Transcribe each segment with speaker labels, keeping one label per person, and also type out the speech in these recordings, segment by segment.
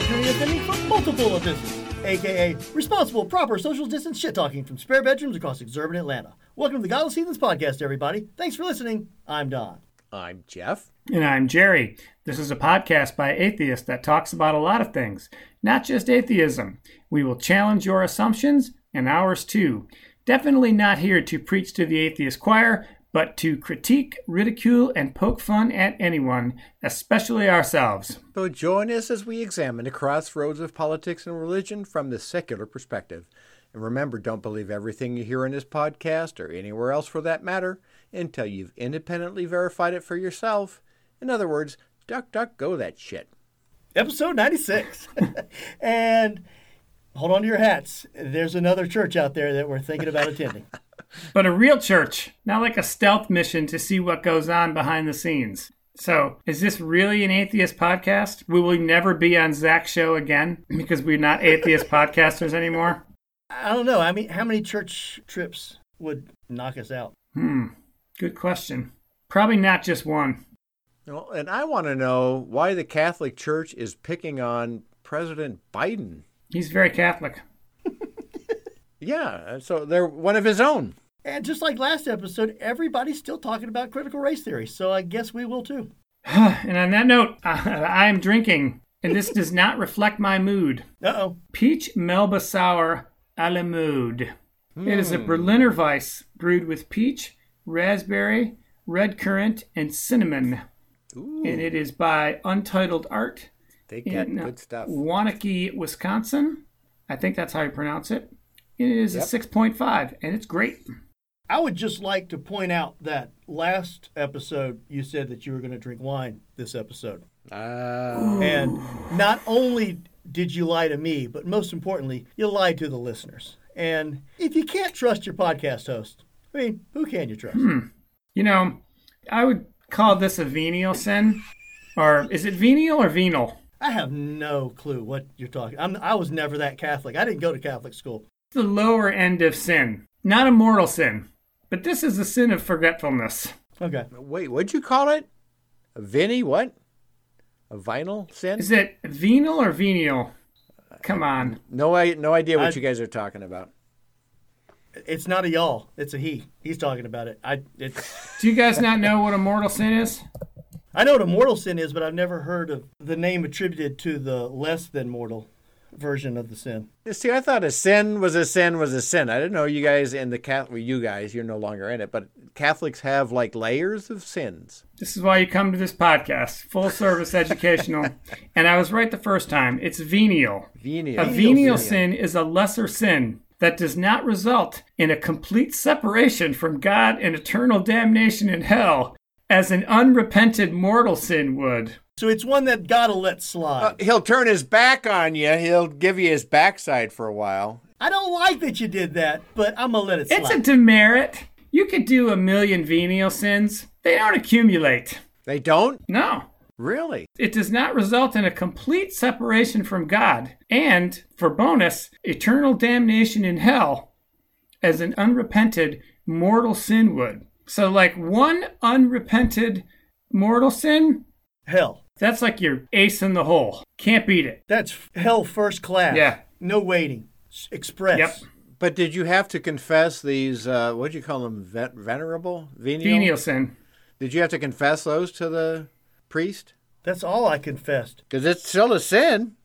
Speaker 1: Equal opportunity offending for multiple offenses, aka responsible, proper social distance shit talking from spare bedrooms across exurban Atlanta. Welcome to the Godless Heathens podcast, everybody. Thanks for listening. I'm Don.
Speaker 2: I'm Jeff.
Speaker 3: And I'm Jerry. This is a podcast by atheists that talks about a lot of things, not just atheism. We will challenge your assumptions and ours too. Definitely not here to preach to the atheist choir, but to critique, ridicule, and poke fun at anyone, especially ourselves.
Speaker 2: So join us as we examine the crossroads of politics and religion from the secular perspective. And remember, don't believe everything you hear in this podcast or anywhere else for that matter until you've independently verified it for yourself. In other words, duck, duck, go that shit.
Speaker 1: Episode 96. and hold on to your hats. There's another church out there that we're thinking about attending.
Speaker 3: But a real church, not like a stealth mission to see what goes on behind the scenes. So, is this really an atheist podcast? We Will we never be on Zach's show again because we're not atheist podcasters anymore?
Speaker 1: I don't know. I mean, how many church trips would knock us out?
Speaker 3: Hmm, good question. Probably not just one.
Speaker 2: Well, and I want to know why the Catholic Church is picking on President Biden.
Speaker 3: He's very Catholic.
Speaker 2: Yeah, so they're one of his own.
Speaker 1: And just like last episode, everybody's still talking about critical race theory, so I guess we will too.
Speaker 3: and on that note, I am drinking, and this does not reflect my mood.
Speaker 1: Uh oh.
Speaker 3: Peach Melba Sour a la mode. It is a Berliner Weisse brewed with peach, raspberry, red currant, and cinnamon.
Speaker 2: Ooh,
Speaker 3: And it is by Untitled Art
Speaker 2: they got
Speaker 3: in uh,
Speaker 2: good stuff.
Speaker 3: Waunakee, Wisconsin. I think that's how you pronounce it. It is
Speaker 2: Yep.
Speaker 3: a 6.5, and it's great.
Speaker 1: I would just like to point out that last episode you said that you were going to drink wine this episode.
Speaker 2: Ah,
Speaker 1: And not only did you lie to me, but most importantly, you lied to the listeners. And if you can't trust your podcast host, I mean, who can you trust?
Speaker 3: You know, I would call this a venial sin. Or is it venial or venal?
Speaker 1: I have no clue what you're talking. I'm, I was never that Catholic. I didn't go to Catholic school.
Speaker 3: the lower end of sin, not a mortal sin, but this is a sin of forgetfulness.
Speaker 1: Okay.
Speaker 2: wait, what'd you call it? A Vinny? What? A vinyl sin?
Speaker 3: Is it venal or venial? Come on.
Speaker 2: No, I no idea what
Speaker 1: I-
Speaker 2: you guys are talking about.
Speaker 1: It's not a y'all. It's a he. He's talking about it. I it's
Speaker 3: Do you guys not know what a mortal sin is?
Speaker 1: I know what a mm-hmm. mortal sin is, but I've never heard of the name attributed to the less than mortal version of the sin.
Speaker 2: See, I thought a sin was a sin was a sin. I didn't know you guys in the Catholic. Well, you guys, you're no longer in it, but Catholics have like layers of sins.
Speaker 3: This is why you come to this podcast, full service educational. and I was right the first time. It's venial.
Speaker 2: Venial.
Speaker 3: A venial sin is a lesser sin that does not result in a complete separation from God and eternal damnation in hell, as an unrepented mortal sin would.
Speaker 1: So it's one that gotta let slide.
Speaker 2: Uh, he'll turn his back on you. He'll give you his backside for a while.
Speaker 1: I don't like that you did that, but I'm gonna let it slide.
Speaker 3: It's a demerit. You could do a million venial sins, they don't accumulate.
Speaker 2: They don't
Speaker 3: No.
Speaker 2: really.
Speaker 3: It does not result in a complete separation from God, and, for bonus, eternal damnation in hell, as an unrepented mortal sin would. So, like one unrepented mortal sin,
Speaker 1: hell.
Speaker 3: that's like your ace in the hole. Can't beat it.
Speaker 1: That's hell first class.
Speaker 3: Yeah.
Speaker 1: No waiting. Express.
Speaker 3: Yep.
Speaker 2: But did you have to confess these? Uh, what do you call them? Ven- venerable venial.
Speaker 3: Venial sin.
Speaker 2: Did you have to confess those to the priest?
Speaker 1: That's all I confessed.
Speaker 2: Because it's still a sin.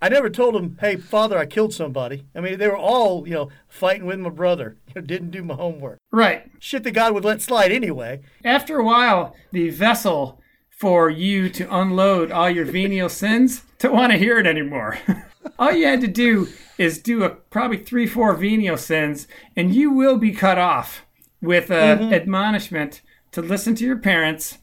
Speaker 1: I never told him, "Hey, Father, I killed somebody." I mean, they were all, you know, fighting with my brother. You know, didn't do my homework.
Speaker 3: Right.
Speaker 1: Shit that God would let slide anyway.
Speaker 3: After a while, the vessel for you to unload all your venial sins don't want to hear it anymore. all you had to do is do a probably three, four venial sins, and you will be cut off with a mm-hmm. admonishment to listen to your parents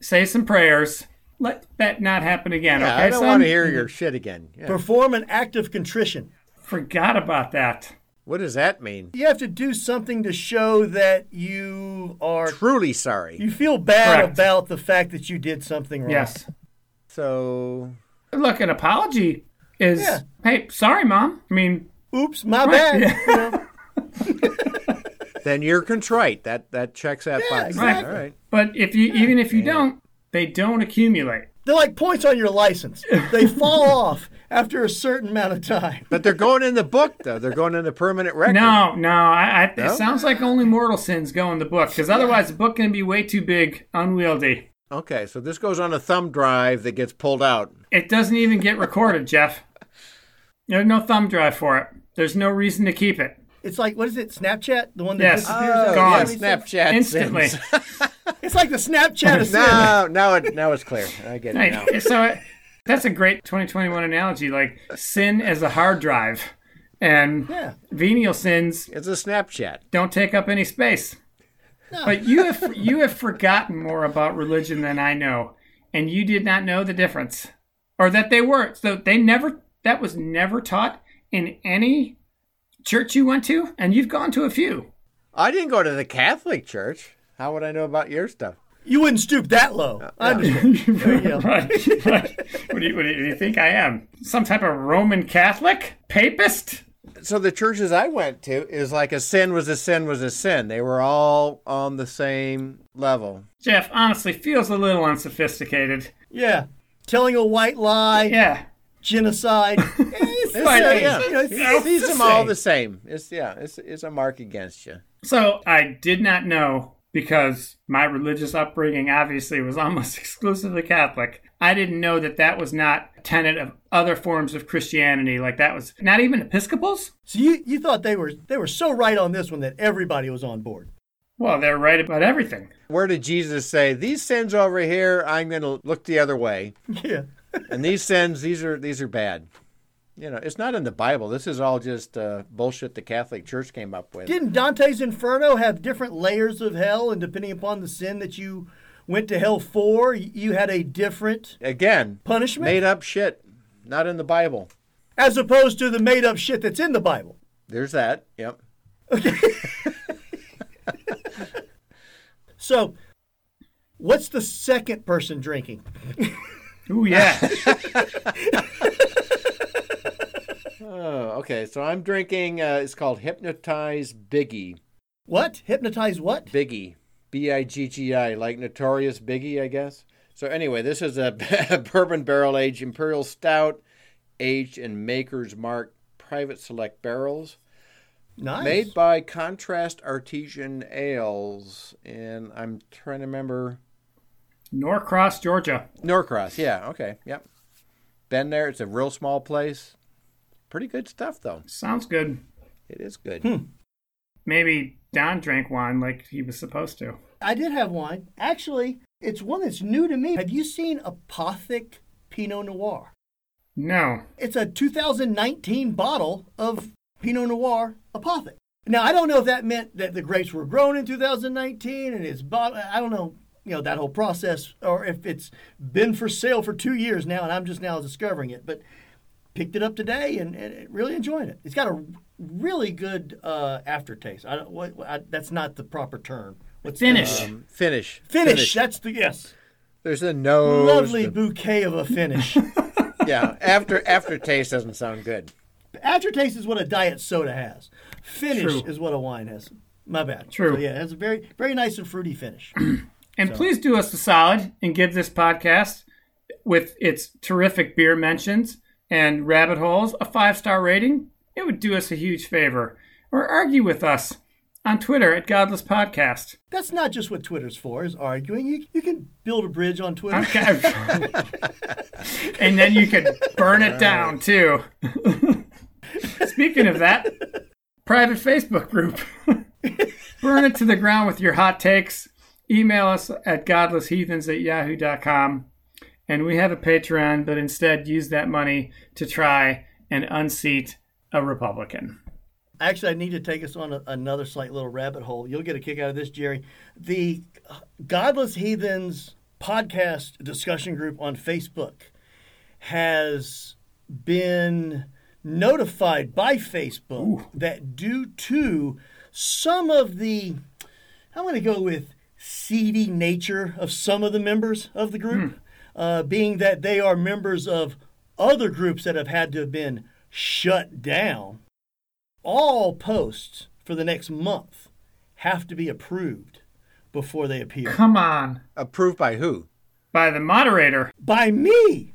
Speaker 3: say some prayers. Let that not happen again.
Speaker 2: Yeah,
Speaker 3: okay,
Speaker 2: I don't
Speaker 3: son?
Speaker 2: want to hear your shit again. Yeah.
Speaker 1: Perform an act of contrition.
Speaker 3: Forgot about that.
Speaker 2: What does that mean?
Speaker 1: You have to do something to show that you are
Speaker 2: Truly sorry.
Speaker 1: you feel bad
Speaker 3: Correct.
Speaker 1: about the fact that you did something wrong.
Speaker 3: Yes.
Speaker 2: So
Speaker 3: Look, an apology is,
Speaker 1: Yeah.
Speaker 3: hey, sorry, mom. I mean,
Speaker 1: Oops, my
Speaker 3: Right,
Speaker 1: bad.
Speaker 3: yeah.
Speaker 2: Then you're contrite. That that checks that
Speaker 1: Yeah,
Speaker 2: box.
Speaker 1: exactly.
Speaker 2: All right.
Speaker 3: but if you even if you don't, they don't accumulate.
Speaker 1: They're like points on your license. They fall off after a certain amount of time.
Speaker 2: But they're going in the book though. They're going in the permanent record.
Speaker 3: No, no, I, I,
Speaker 2: No?
Speaker 3: it sounds like only mortal sins go in the book because otherwise the book can be way too big, unwieldy.
Speaker 2: Okay, so this goes on a thumb drive that gets pulled out.
Speaker 3: It doesn't even get recorded, Jeff. There's no thumb drive for it. There's no reason to keep it.
Speaker 1: It's like what is it? Snapchat, the one that
Speaker 3: Yes.
Speaker 1: disappears.
Speaker 3: Oh,
Speaker 1: after
Speaker 3: gone.
Speaker 1: 70 seconds?
Speaker 2: Snapchat
Speaker 3: Instantly.
Speaker 1: It's like the Snapchat of sin.
Speaker 2: No, now it now it's clear. I get it now.
Speaker 3: So it, that's a great 2021 analogy. Like sin as a hard drive, and
Speaker 1: Yeah.
Speaker 3: venial sins
Speaker 2: It's a Snapchat.
Speaker 3: don't take up any space. But you have you have forgotten more about religion than I know, and you did not know the difference, or that they were. So they never that was never taught in any church you went to, and you've gone to a few.
Speaker 2: I didn't go to the Catholic Church. How would I know about your stuff?
Speaker 1: You wouldn't stoop that low. Uh, I understand. There you
Speaker 3: right, right. What do you what do you, what do you think I am? Some type of Roman Catholic papist?
Speaker 2: So the churches I went to is like a sin was a sin was a sin. They were all on the same level.
Speaker 3: Jeff honestly feels a little unsophisticated.
Speaker 1: Yeah. Telling a white lie,
Speaker 3: Yeah.
Speaker 1: genocide. It's the
Speaker 3: Right,
Speaker 2: yeah.
Speaker 1: You know, it's-
Speaker 2: sees
Speaker 3: the
Speaker 2: them all the same. It's yeah, it's it's a mark against you.
Speaker 3: So I did not know because my religious upbringing obviously was almost exclusively Catholic. I didn't know that that was not a tenet of other forms of Christianity. Like that was not even Episcopals.
Speaker 1: So you, you thought they were they were so right on this one that everybody was on board.
Speaker 3: Well, they're right about everything.
Speaker 2: Where did Jesus say these sins over here? I'm going to look the other way,
Speaker 1: Yeah.
Speaker 2: and these sins these are these are bad. You know, it's not in the Bible. This is all just uh, bullshit the Catholic Church came up with.
Speaker 1: Didn't Dante's Inferno have different layers of hell, and depending upon the sin that you went to hell for, you had a different
Speaker 2: Again,
Speaker 1: punishment,
Speaker 2: made up shit, not in the Bible.
Speaker 1: as opposed to the made up shit that's in the Bible.
Speaker 2: There's that. Yep. Okay.
Speaker 1: so, what's the second person drinking?
Speaker 3: Oh yeah.
Speaker 2: Oh, okay. So I'm drinking. Uh, it's called Hypnotize Biggie.
Speaker 1: What? Hypnotize what?
Speaker 2: Biggie. B I G G I, like Notorious Biggie, I guess. So anyway, this is a bourbon barrel aged imperial stout, aged in Maker's Mark private select barrels,
Speaker 1: Nice.
Speaker 2: made by Contrast Artesian Ales, and I'm trying to remember
Speaker 3: Norcross, Georgia.
Speaker 2: Norcross. Yeah. Okay. Yep. Been there. It's a real small place. Pretty good stuff, though.
Speaker 3: Sounds good.
Speaker 2: It is good.
Speaker 1: Hmm.
Speaker 3: Maybe Don drank wine like he was supposed to.
Speaker 1: I did have wine. Actually, it's one that's new to me. Have you seen Apothic Pinot Noir?
Speaker 3: No.
Speaker 1: It's a 2019 bottle of Pinot Noir Apothic. Now, I don't know if that meant that the grapes were grown in 2019 and it's bought. I don't know, you know, that whole process, or if it's been for sale for two years now and I'm just now discovering it. But picked it up today and, and really enjoying it. It's got a really good uh, aftertaste. I don't, what, I, that's not the proper term. What's the-
Speaker 3: Finish.
Speaker 2: Um, finish.
Speaker 1: Finish. That's the yes.
Speaker 2: There's a nose.
Speaker 1: Lovely
Speaker 2: the-
Speaker 1: bouquet of a finish.
Speaker 2: yeah. After aftertaste doesn't sound good.
Speaker 1: Aftertaste is what a diet soda has. Finish
Speaker 3: True.
Speaker 1: is what a wine has. My bad.
Speaker 3: True.
Speaker 1: So, yeah, it has a very, very nice and fruity finish.
Speaker 3: And please do us a solid and give this podcast, with its terrific beer mentions and rabbit holes, a five star rating. It would do us a huge favor. Or argue with us on Twitter at Godless Podcast.
Speaker 1: That's not just what Twitter's for, is arguing. You, you can build a bridge on Twitter.
Speaker 3: Okay. and then you can burn it down too. Speaking of that, private Facebook group. burn it to the ground with your hot takes. Email us at godlessheathens at yahoo.com. And we have a Patreon, but instead use that money to try and unseat a Republican.
Speaker 1: Actually, I need to take us on a, another slight little rabbit hole. You'll get a kick out of this, Jerry. The Godless Heathens podcast discussion group on Facebook has been notified by Facebook that due to some of the, I'm going to go with seedy nature of some of the members of the group, hmm. Uh, being that they are members of other groups that have had to have been shut down, all posts for the next month have to be approved before they appear.
Speaker 3: Come on.
Speaker 2: Approved by who?
Speaker 3: By the moderator.
Speaker 1: By me.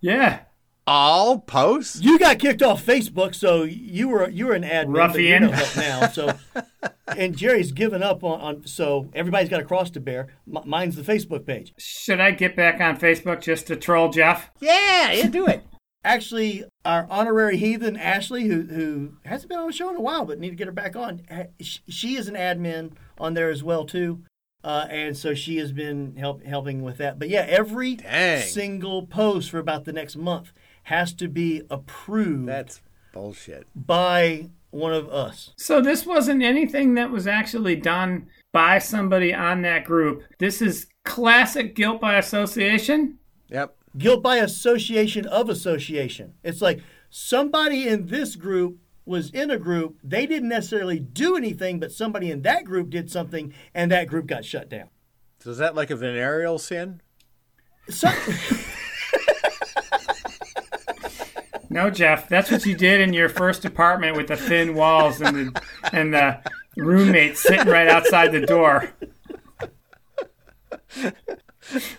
Speaker 3: Yeah.
Speaker 2: All posts?
Speaker 1: You got kicked off Facebook, so you were you were an admin. but you're
Speaker 3: Ruffian.
Speaker 1: now. So, and Jerry's given up on, on. So everybody's got a cross to bear. M- mine's the Facebook page.
Speaker 3: Should I get back on Facebook just to troll Jeff?
Speaker 2: Yeah, yeah, do it.
Speaker 1: Actually, our honorary heathen Ashley, who who hasn't been on the show in a while, but need to get her back on. She is an admin on there as well too, uh, and so she has been help, helping with that. But yeah, every
Speaker 2: Dang.
Speaker 1: single post for about the next month has to be approved
Speaker 2: That's bullshit.
Speaker 1: by one of us.
Speaker 3: So this wasn't anything that was actually done by somebody on that group. This is classic guilt by association.
Speaker 2: Yep.
Speaker 1: Guilt by association of association. It's like somebody in this group was in a group, they didn't necessarily do anything, but somebody in that group did something and that group got shut down.
Speaker 2: So is that like a venereal sin?
Speaker 1: So,
Speaker 3: No, Jeff, that's what you did in your first apartment with the thin walls and the and the roommate sitting right outside the door.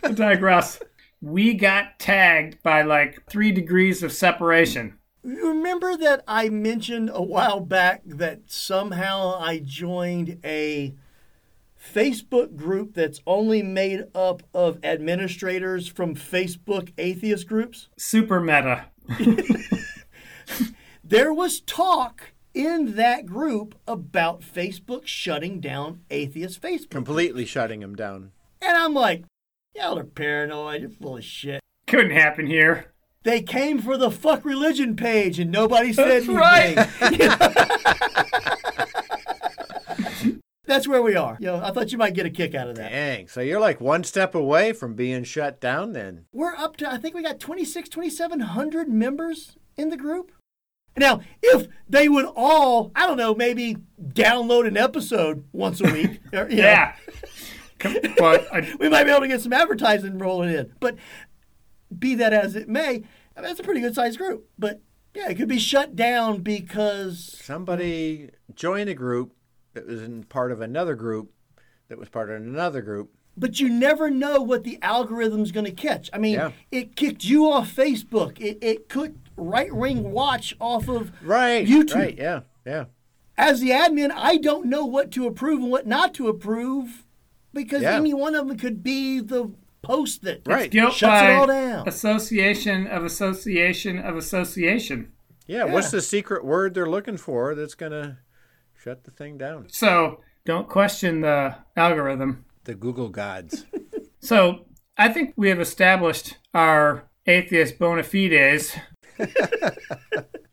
Speaker 3: I digress. We got tagged by like three degrees of separation.
Speaker 1: you remember that I mentioned a while back that somehow I joined a Facebook group that's only made up of administrators from Facebook atheist groups?
Speaker 3: Super meta.
Speaker 1: There was talk in that group about Facebook shutting down atheist Facebook.
Speaker 2: Completely shutting him down.
Speaker 1: And I'm like, y'all are paranoid. You're full of shit.
Speaker 3: Couldn't happen here.
Speaker 1: They came for the fuck religion page and nobody said
Speaker 3: That's
Speaker 1: anything.
Speaker 3: right.
Speaker 1: That's where we are. You know, I thought you might get a kick out of that.
Speaker 2: Dang. So you're like one step away from being shut down then.
Speaker 1: We're up to, I think we got 26, 2,700 members in the group. Now, if they would all, I don't know, maybe download an episode once a week, or,
Speaker 3: Yeah. But I,
Speaker 1: we might be able to get some advertising rolling in. But be that as it may, I mean, that's a pretty good sized group. But yeah, it could be shut down because
Speaker 2: Somebody joined a group that was in part of another group that was part of another group.
Speaker 1: but you never know what the algorithm's going to catch. I mean,
Speaker 2: Yeah.
Speaker 1: it kicked you off Facebook. It, it could Right Wing Watch off of
Speaker 2: Right.
Speaker 1: YouTube.
Speaker 2: Right. Yeah. Yeah.
Speaker 1: As the admin, I don't know what to approve and what not to approve because
Speaker 2: Yeah.
Speaker 1: any one of them could be the post that
Speaker 2: Right.
Speaker 3: guilt
Speaker 1: Shuts
Speaker 3: by
Speaker 1: it all down.
Speaker 3: association of association of association.
Speaker 2: Yeah. What's the secret word they're looking for that's gonna shut the thing down?
Speaker 3: So don't question the algorithm.
Speaker 2: The Google gods.
Speaker 3: So I think we have established our atheist bona fides.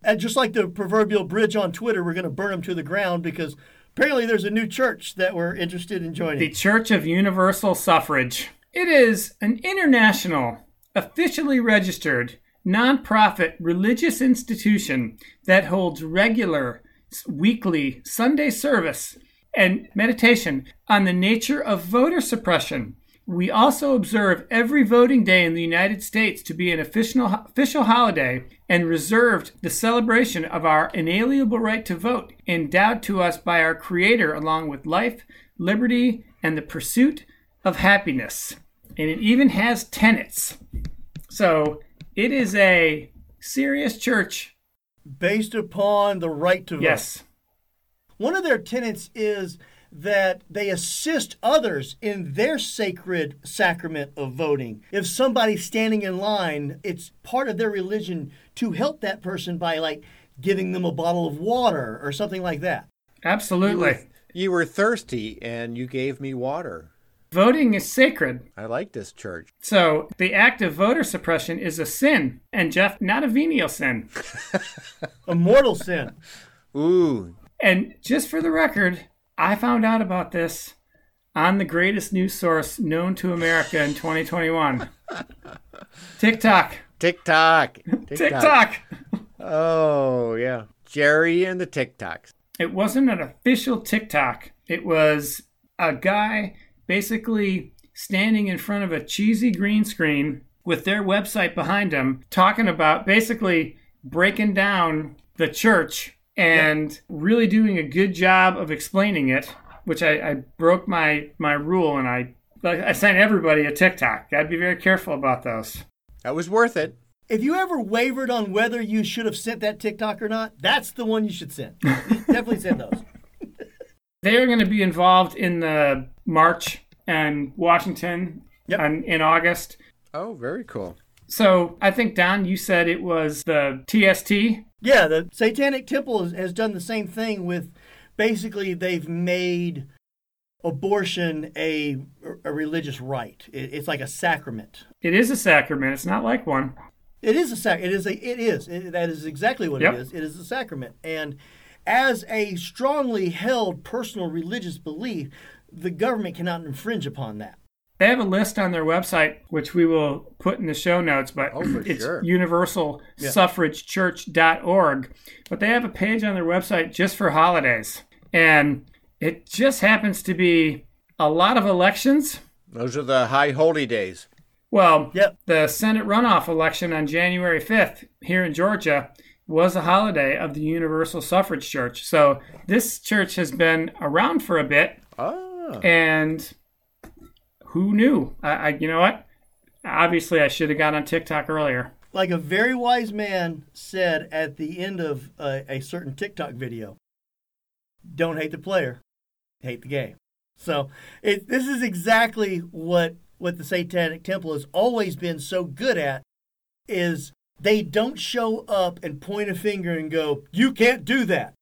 Speaker 1: And just like the proverbial bridge on Twitter, we're going to burn them to the ground because apparently there's a new church that we're interested in joining.
Speaker 3: the Church of Universal Suffrage. It is an international, officially registered, nonprofit religious institution that holds regular s- weekly Sunday service and meditation on the nature of voter suppression. We also observe every voting day in the United States to be an official, official holiday and reserved the celebration of our inalienable right to vote, endowed to us by our Creator, along with life, liberty, and the pursuit of happiness. And it even has tenets. So it is a serious church.
Speaker 1: Based upon the right to vote.
Speaker 3: Yes.
Speaker 1: One of their tenets is that they assist others in their sacred sacrament of voting. If somebody's standing in line, it's part of their religion to help that person by like giving them a bottle of water or something like that.
Speaker 3: Absolutely.
Speaker 2: You were thirsty and you gave me water.
Speaker 3: Voting is sacred.
Speaker 2: I like this church.
Speaker 3: So the act of voter suppression is a sin. And Jeff, not a venial sin.
Speaker 1: A mortal sin.
Speaker 2: Ooh.
Speaker 3: And just for the record, I found out about this on the greatest news source known to America in 2021. TikTok.
Speaker 2: TikTok.
Speaker 3: TikTok.
Speaker 2: Oh, yeah. Jerry and the TikToks.
Speaker 3: It wasn't an official TikTok. It was a guy basically standing in front of a cheesy green screen with their website behind them, talking about basically breaking down the church and really doing a good job of explaining it. Which I, I broke my my rule and I I sent everybody a TikTok. Gotta be very careful about those.
Speaker 2: That was worth it.
Speaker 1: If you ever wavered on whether you should have sent that TikTok or not, that's the one you should send. Definitely send those.
Speaker 3: They are going to be involved in the march and Washington
Speaker 1: Yep.
Speaker 3: on, in August.
Speaker 2: Oh, very cool.
Speaker 3: So I think Don, you said it was the TST.
Speaker 1: Yeah, the Satanic Temple has, has done the same thing with basically they've made abortion a, a religious rite. It, it's like a sacrament.
Speaker 3: It is a sacrament. It's not like one.
Speaker 1: It is a sac. It is a. It is. It, that is exactly what
Speaker 3: Yep.
Speaker 1: it is. It is a sacrament, and as a strongly held personal religious belief, the government cannot infringe upon that.
Speaker 3: They have a list on their website, which we will put in the show notes, but
Speaker 2: Oh, for
Speaker 3: it's
Speaker 2: sure.
Speaker 3: universalsuffragechurch.org. But they have a page on their website just for holidays. And it just happens to be a lot of elections.
Speaker 2: Those are the high holy days.
Speaker 3: Well,
Speaker 1: Yep.
Speaker 3: the Senate runoff election on January 5th here in Georgia was a holiday of the Universal Suffrage Church. So this church has been around for a bit,
Speaker 2: oh.
Speaker 3: And who knew? I, I you know what? Obviously, I should have got on TikTok earlier.
Speaker 1: Like a very wise man said at the end of a, a certain TikTok video, "Don't hate the player, hate the game." So it, this is exactly what what the Satanic Temple has always been so good at is they don't show up and point a finger and go, "You can't do that."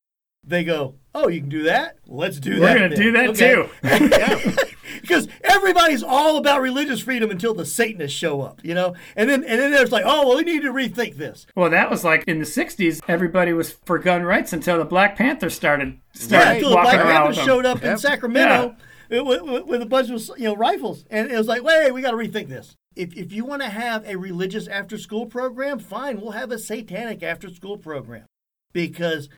Speaker 1: They go, "Oh, you can do that? Let's do that.
Speaker 3: We're
Speaker 1: gonna
Speaker 3: do that
Speaker 1: Okay?
Speaker 3: too.
Speaker 1: because everybody's all about religious freedom until the Satanists show up, you know, and then and then there's like, oh, well, we need to rethink this.
Speaker 3: well, that was like in the '60s. Everybody was for gun rights until the Black Panthers started
Speaker 1: Yeah, until the Black
Speaker 3: around
Speaker 1: Panthers showed up in Sacramento with, with, with a bunch of you know rifles, and it was like, wait, we got to rethink this. If if you want to have a religious after school program, fine, we'll have a satanic after school program because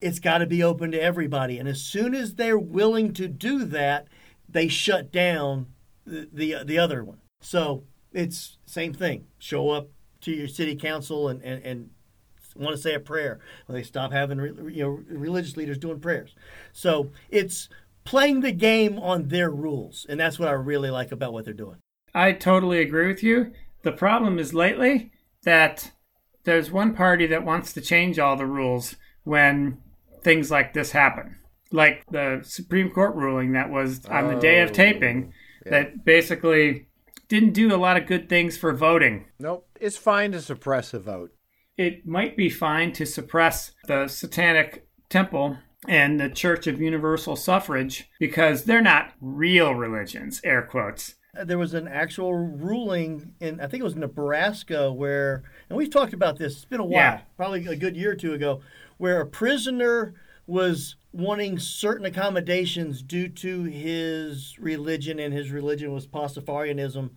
Speaker 1: it's got to be open to everybody. And as soon as they're willing to do that, they shut down the the, uh, the other one. So it's same thing. Show up to your city council and and, and want to say a prayer. Well, they stop having you know religious leaders doing prayers. So it's playing the game on their rules, and that's what I really like about what they're doing.
Speaker 3: I totally agree with you. The problem is lately that there's one party that wants to change all the rules when things like this happen. Like the Supreme Court ruling that was on the day of
Speaker 2: Oh,
Speaker 3: taping that basically didn't do a lot of good things for voting.
Speaker 2: Nope. It's fine to suppress a vote.
Speaker 3: It might be fine to suppress the Satanic Temple and the Church of Universal Suffrage because they're not real religions, air quotes.
Speaker 1: There was an actual ruling in I think it was Nebraska where, and we've talked about this. It's been a while,
Speaker 3: Yeah.
Speaker 1: probably a good year or two ago, where a prisoner was wanting certain accommodations due to his religion, and his religion was Pastafarianism,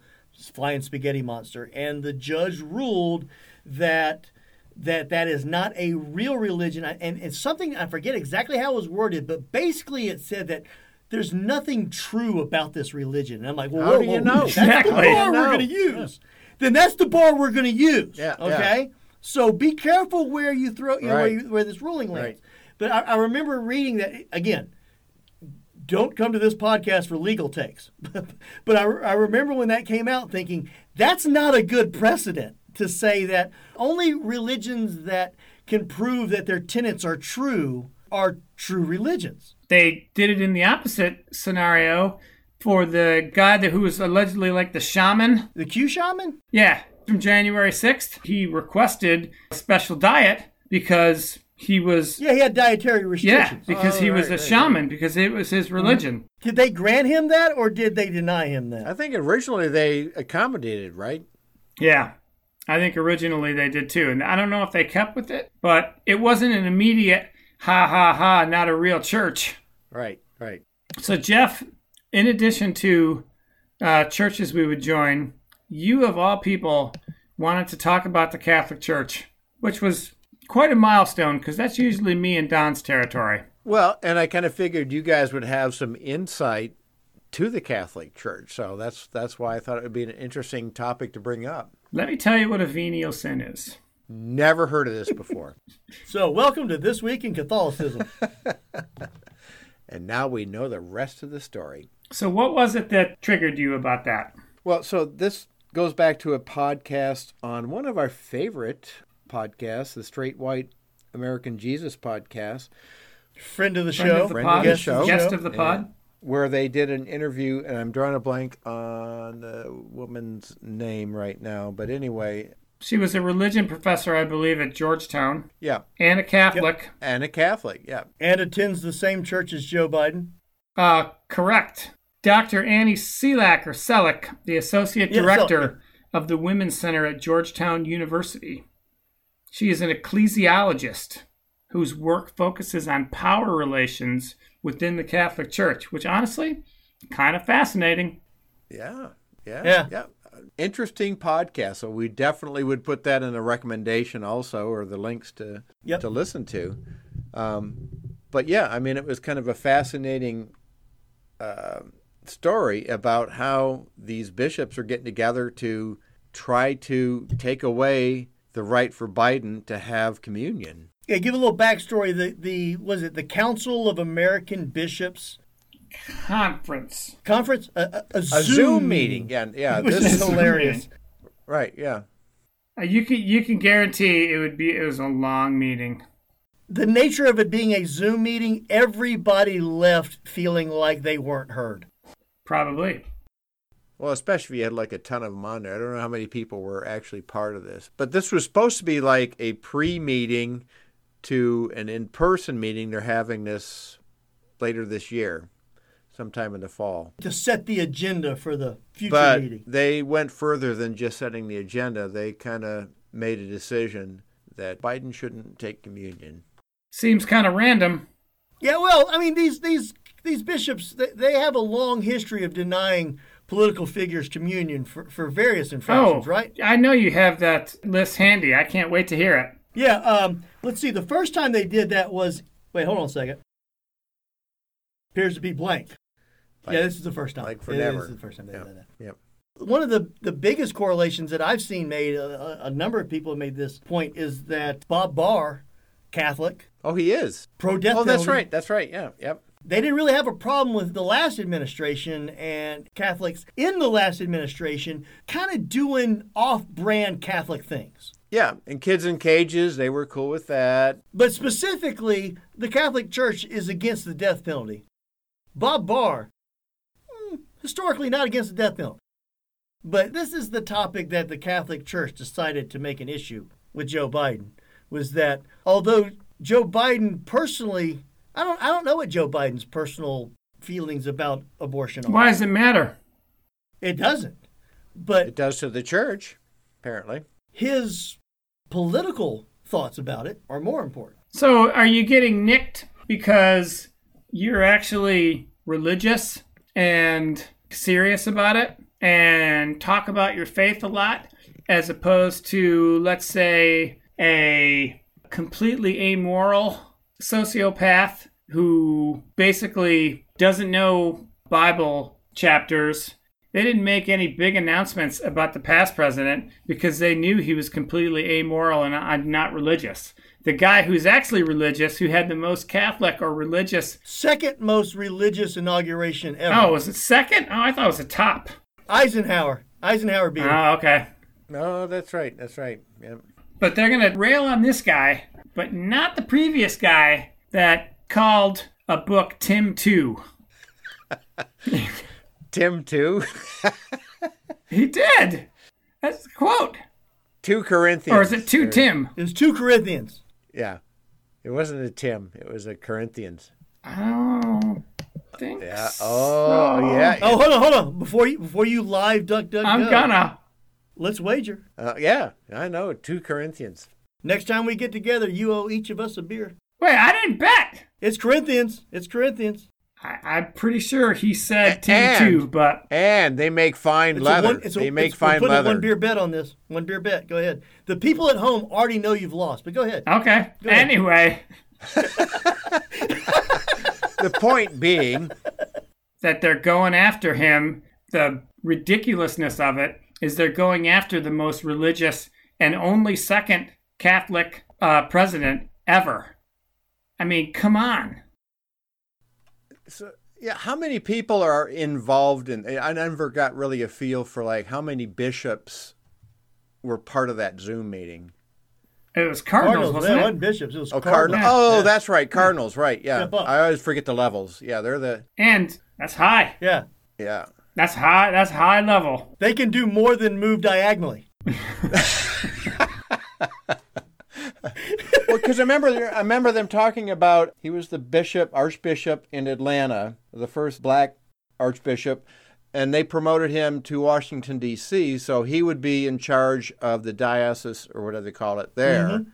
Speaker 1: flying spaghetti monster, and the judge ruled that that that is not a real religion, and it's something I forget exactly how it was worded, but basically it said that. There's nothing true about this religion. And I'm like, well,
Speaker 2: How
Speaker 1: whoa,
Speaker 2: do you know?
Speaker 1: That's
Speaker 3: Exactly.
Speaker 1: the
Speaker 3: How do you
Speaker 1: bar we're going to use. Then that's the bar we're going to use.
Speaker 2: Yeah, yeah.
Speaker 1: Okay. So be careful where you throw, you know, where, you, where this ruling lands.
Speaker 2: Right.
Speaker 1: But I, I remember reading that again. Don't come to this podcast for legal takes. but I, I remember when that came out thinking that's not a good precedent to say that only religions that can prove that their tenets are true are true religions.
Speaker 3: They did it in the opposite scenario for the guy that who was allegedly like the shaman.
Speaker 1: The Q shaman?
Speaker 3: Yeah, from January 6th, he requested a special diet because he was
Speaker 1: Yeah, he had dietary restrictions
Speaker 3: yeah,
Speaker 1: restrictions.
Speaker 3: because he
Speaker 2: Oh,
Speaker 3: was a
Speaker 2: right,
Speaker 3: shaman because it was his religion.
Speaker 1: Did they grant him that or did they deny him that?
Speaker 2: I think originally they accommodated, right?
Speaker 3: Yeah. I think originally they did too. And I don't know if they kept with it, but it wasn't an immediate ha ha ha, not a real church.
Speaker 2: Right, right.
Speaker 3: So Jeff in addition to uh, churches we would join, you of all people wanted to talk about the Catholic Church, which was quite a milestone because that's usually me and Don's territory.
Speaker 2: Well, and I kind of figured you guys would have some insight to the Catholic Church, so that's that's why I thought it would be an interesting topic to bring up.
Speaker 3: Let me tell you what a venial sin is.
Speaker 2: Never heard of this before.
Speaker 1: So, welcome to This Week in Catholicism.
Speaker 2: and now we know the rest of the story.
Speaker 3: So, what was it that triggered you about that?
Speaker 2: Well, so this goes back to a podcast on one of our favorite podcasts, the Straight White American Jesus podcast,
Speaker 1: Friend of the
Speaker 3: Friend
Speaker 1: show.
Speaker 3: of the
Speaker 2: Friend
Speaker 3: pod?
Speaker 2: of the show.
Speaker 3: Guest of the pod?
Speaker 2: where they did an interview, and I'm drawing a blank on the woman's name right now, but anyway,
Speaker 3: She was a religion professor, I believe, at Georgetown
Speaker 2: yeah,
Speaker 3: and a Catholic.
Speaker 2: and a Catholic, yeah.
Speaker 1: And attends the same church as Joe Biden.
Speaker 3: Uh, correct. Dr. Annie Selak or Selleck, the associate
Speaker 1: Yeah,
Speaker 3: director of the Women's Center at Georgetown University. She is an ecclesiologist whose work focuses on power relations within the Catholic Church, which honestly, kind of fascinating.
Speaker 2: Yeah, yeah,
Speaker 1: Yeah.
Speaker 2: yeah. Interesting podcast. So we definitely would put that in a recommendation also, or the links to
Speaker 1: Yep.
Speaker 2: to listen to. Um, but yeah, I mean, it was kind of a fascinating uh, story about how these bishops are getting together to try to take away the right for Biden to have communion.
Speaker 1: Yeah, give a little backstory. The the was it the Council of American Bishops
Speaker 3: Conference.
Speaker 1: conference? A, a, a
Speaker 2: A
Speaker 1: Zoom,
Speaker 2: Zoom meeting, yeah, yeah. This
Speaker 1: is hilarious.
Speaker 2: right, yeah.
Speaker 3: Uh, you can you can guarantee it would be it was a long meeting.
Speaker 1: The nature of it being a Zoom meeting, everybody left feeling like they weren't heard.
Speaker 3: Probably.
Speaker 2: Well, especially if you had like a ton of them on there. I don't know how many people were actually part of this. But this was supposed to be like a pre meeting to an in person meeting. They're having this later this year, sometime in the fall.
Speaker 1: to set the agenda for the future
Speaker 2: But
Speaker 1: meeting.
Speaker 2: they went further than just setting the agenda. They kind of made a decision that Biden shouldn't take communion.
Speaker 3: Seems kind of random.
Speaker 1: Yeah, well, I mean these these these bishops they, they have a long history of denying political figures communion for, for various
Speaker 3: Oh,
Speaker 1: infractions, right?
Speaker 3: I know you have that list handy. I can't wait to hear it.
Speaker 1: Yeah. Um, let's see. The first time they did that was wait, hold on a second. Appears to be blank.
Speaker 2: Like-
Speaker 1: yeah, this is the first time.
Speaker 2: like for
Speaker 1: Yeah,
Speaker 2: never.
Speaker 1: This is the first time they
Speaker 2: Yep.
Speaker 1: did that.
Speaker 2: Yep.
Speaker 1: One of the, the biggest correlations that I've seen made, a, a number of people have made this point, is that Bob Barr, Catholic,
Speaker 2: Oh, he is.
Speaker 1: pro death
Speaker 2: Oh, that's right. That's right. Yeah. Yep.
Speaker 1: They didn't really have a problem with the last administration and Catholics in the last administration kind of doing off brand Catholic things.
Speaker 2: Yeah. And kids in cages, they were cool with that.
Speaker 1: But specifically, the Catholic Church is against the death penalty. Bob Barr, hmm, historically not against the death penalty. But this is the topic that the Catholic Church decided to make an issue with Joe Biden was that although Joe Biden personally I don't I don't know what Joe Biden's personal feelings about abortion are.
Speaker 3: Why does it matter?
Speaker 1: It doesn't. But
Speaker 2: It does to the church, apparently.
Speaker 1: his political thoughts about it are more important.
Speaker 3: So, are you getting nicked because you're actually religious and serious about it and talk about your faith a lot, as opposed to, let's say, a completely amoral sociopath who basically doesn't know Bible chapters? They didn't make any big announcements about the past president because they knew he was completely amoral and uh, not religious. The guy who's actually religious, who had the most Catholic or religious.
Speaker 1: Second most religious inauguration ever.
Speaker 3: Oh, was it second? Oh, I thought it was a top.
Speaker 1: Eisenhower. Eisenhower beat him.
Speaker 3: Oh, okay.
Speaker 2: No, that's right. That's right. Yep.
Speaker 3: But they're going to rail on this guy, but not the previous guy that called a book Tim 2.
Speaker 2: Tim, 2?
Speaker 3: He did. That's the quote.
Speaker 2: two Corinthians.
Speaker 3: Or is it 2 Tim?
Speaker 1: It was two Corinthians.
Speaker 2: Yeah. It wasn't a Tim. It was a Corinthians.
Speaker 3: Oh. don't think
Speaker 2: Yeah. Oh, yeah.
Speaker 1: Oh, hold on, hold on. Before you before you live duck duck
Speaker 3: I'm
Speaker 1: go,
Speaker 3: gonna.
Speaker 1: let's wager.
Speaker 2: Uh, yeah. I know. Two Corinthians.
Speaker 1: Next time we get together, you owe each of us a beer.
Speaker 3: Wait, I didn't bet.
Speaker 1: It's Corinthians. It's Corinthians.
Speaker 3: I, I'm pretty sure he said T2, but
Speaker 2: And they make fine
Speaker 1: It's a
Speaker 2: leather.
Speaker 1: one- it's a-
Speaker 2: they make
Speaker 1: it's- we're
Speaker 2: fine
Speaker 1: putting a
Speaker 2: leather.
Speaker 1: One beer bet on this. One beer bet. Go ahead. The people at home already know you've lost, but go ahead.
Speaker 3: okay.
Speaker 1: ahead.
Speaker 3: Anyway,
Speaker 2: the point being,
Speaker 3: that they're going after him. The ridiculousness of it is they're going after the most religious and only second Catholic uh, president ever. I mean, come on.
Speaker 2: so, yeah, how many people are involved in? I never got really a feel for like how many bishops were part of that Zoom meeting.
Speaker 3: It was Cardinals,
Speaker 1: Cardinals,
Speaker 3: wasn't
Speaker 1: it
Speaker 3: it?
Speaker 1: wasn't bishops. It was
Speaker 2: Oh,
Speaker 1: Cardinals.
Speaker 2: Cardinal. Oh,
Speaker 1: Yeah.
Speaker 2: that's right, Cardinals. Right, yeah.
Speaker 1: Step up.
Speaker 2: I always forget the levels. Yeah, they're the
Speaker 3: And that's high.
Speaker 1: Yeah.
Speaker 2: yeah.
Speaker 3: That's high. That's high level.
Speaker 1: They can do more than move diagonally.
Speaker 2: Well, because I remember, I remember them talking about he was the bishop, archbishop in Atlanta, the first black archbishop, and they promoted him to Washington D.C. So he would be in charge of the diocese or whatever they call it there. Mm-hmm.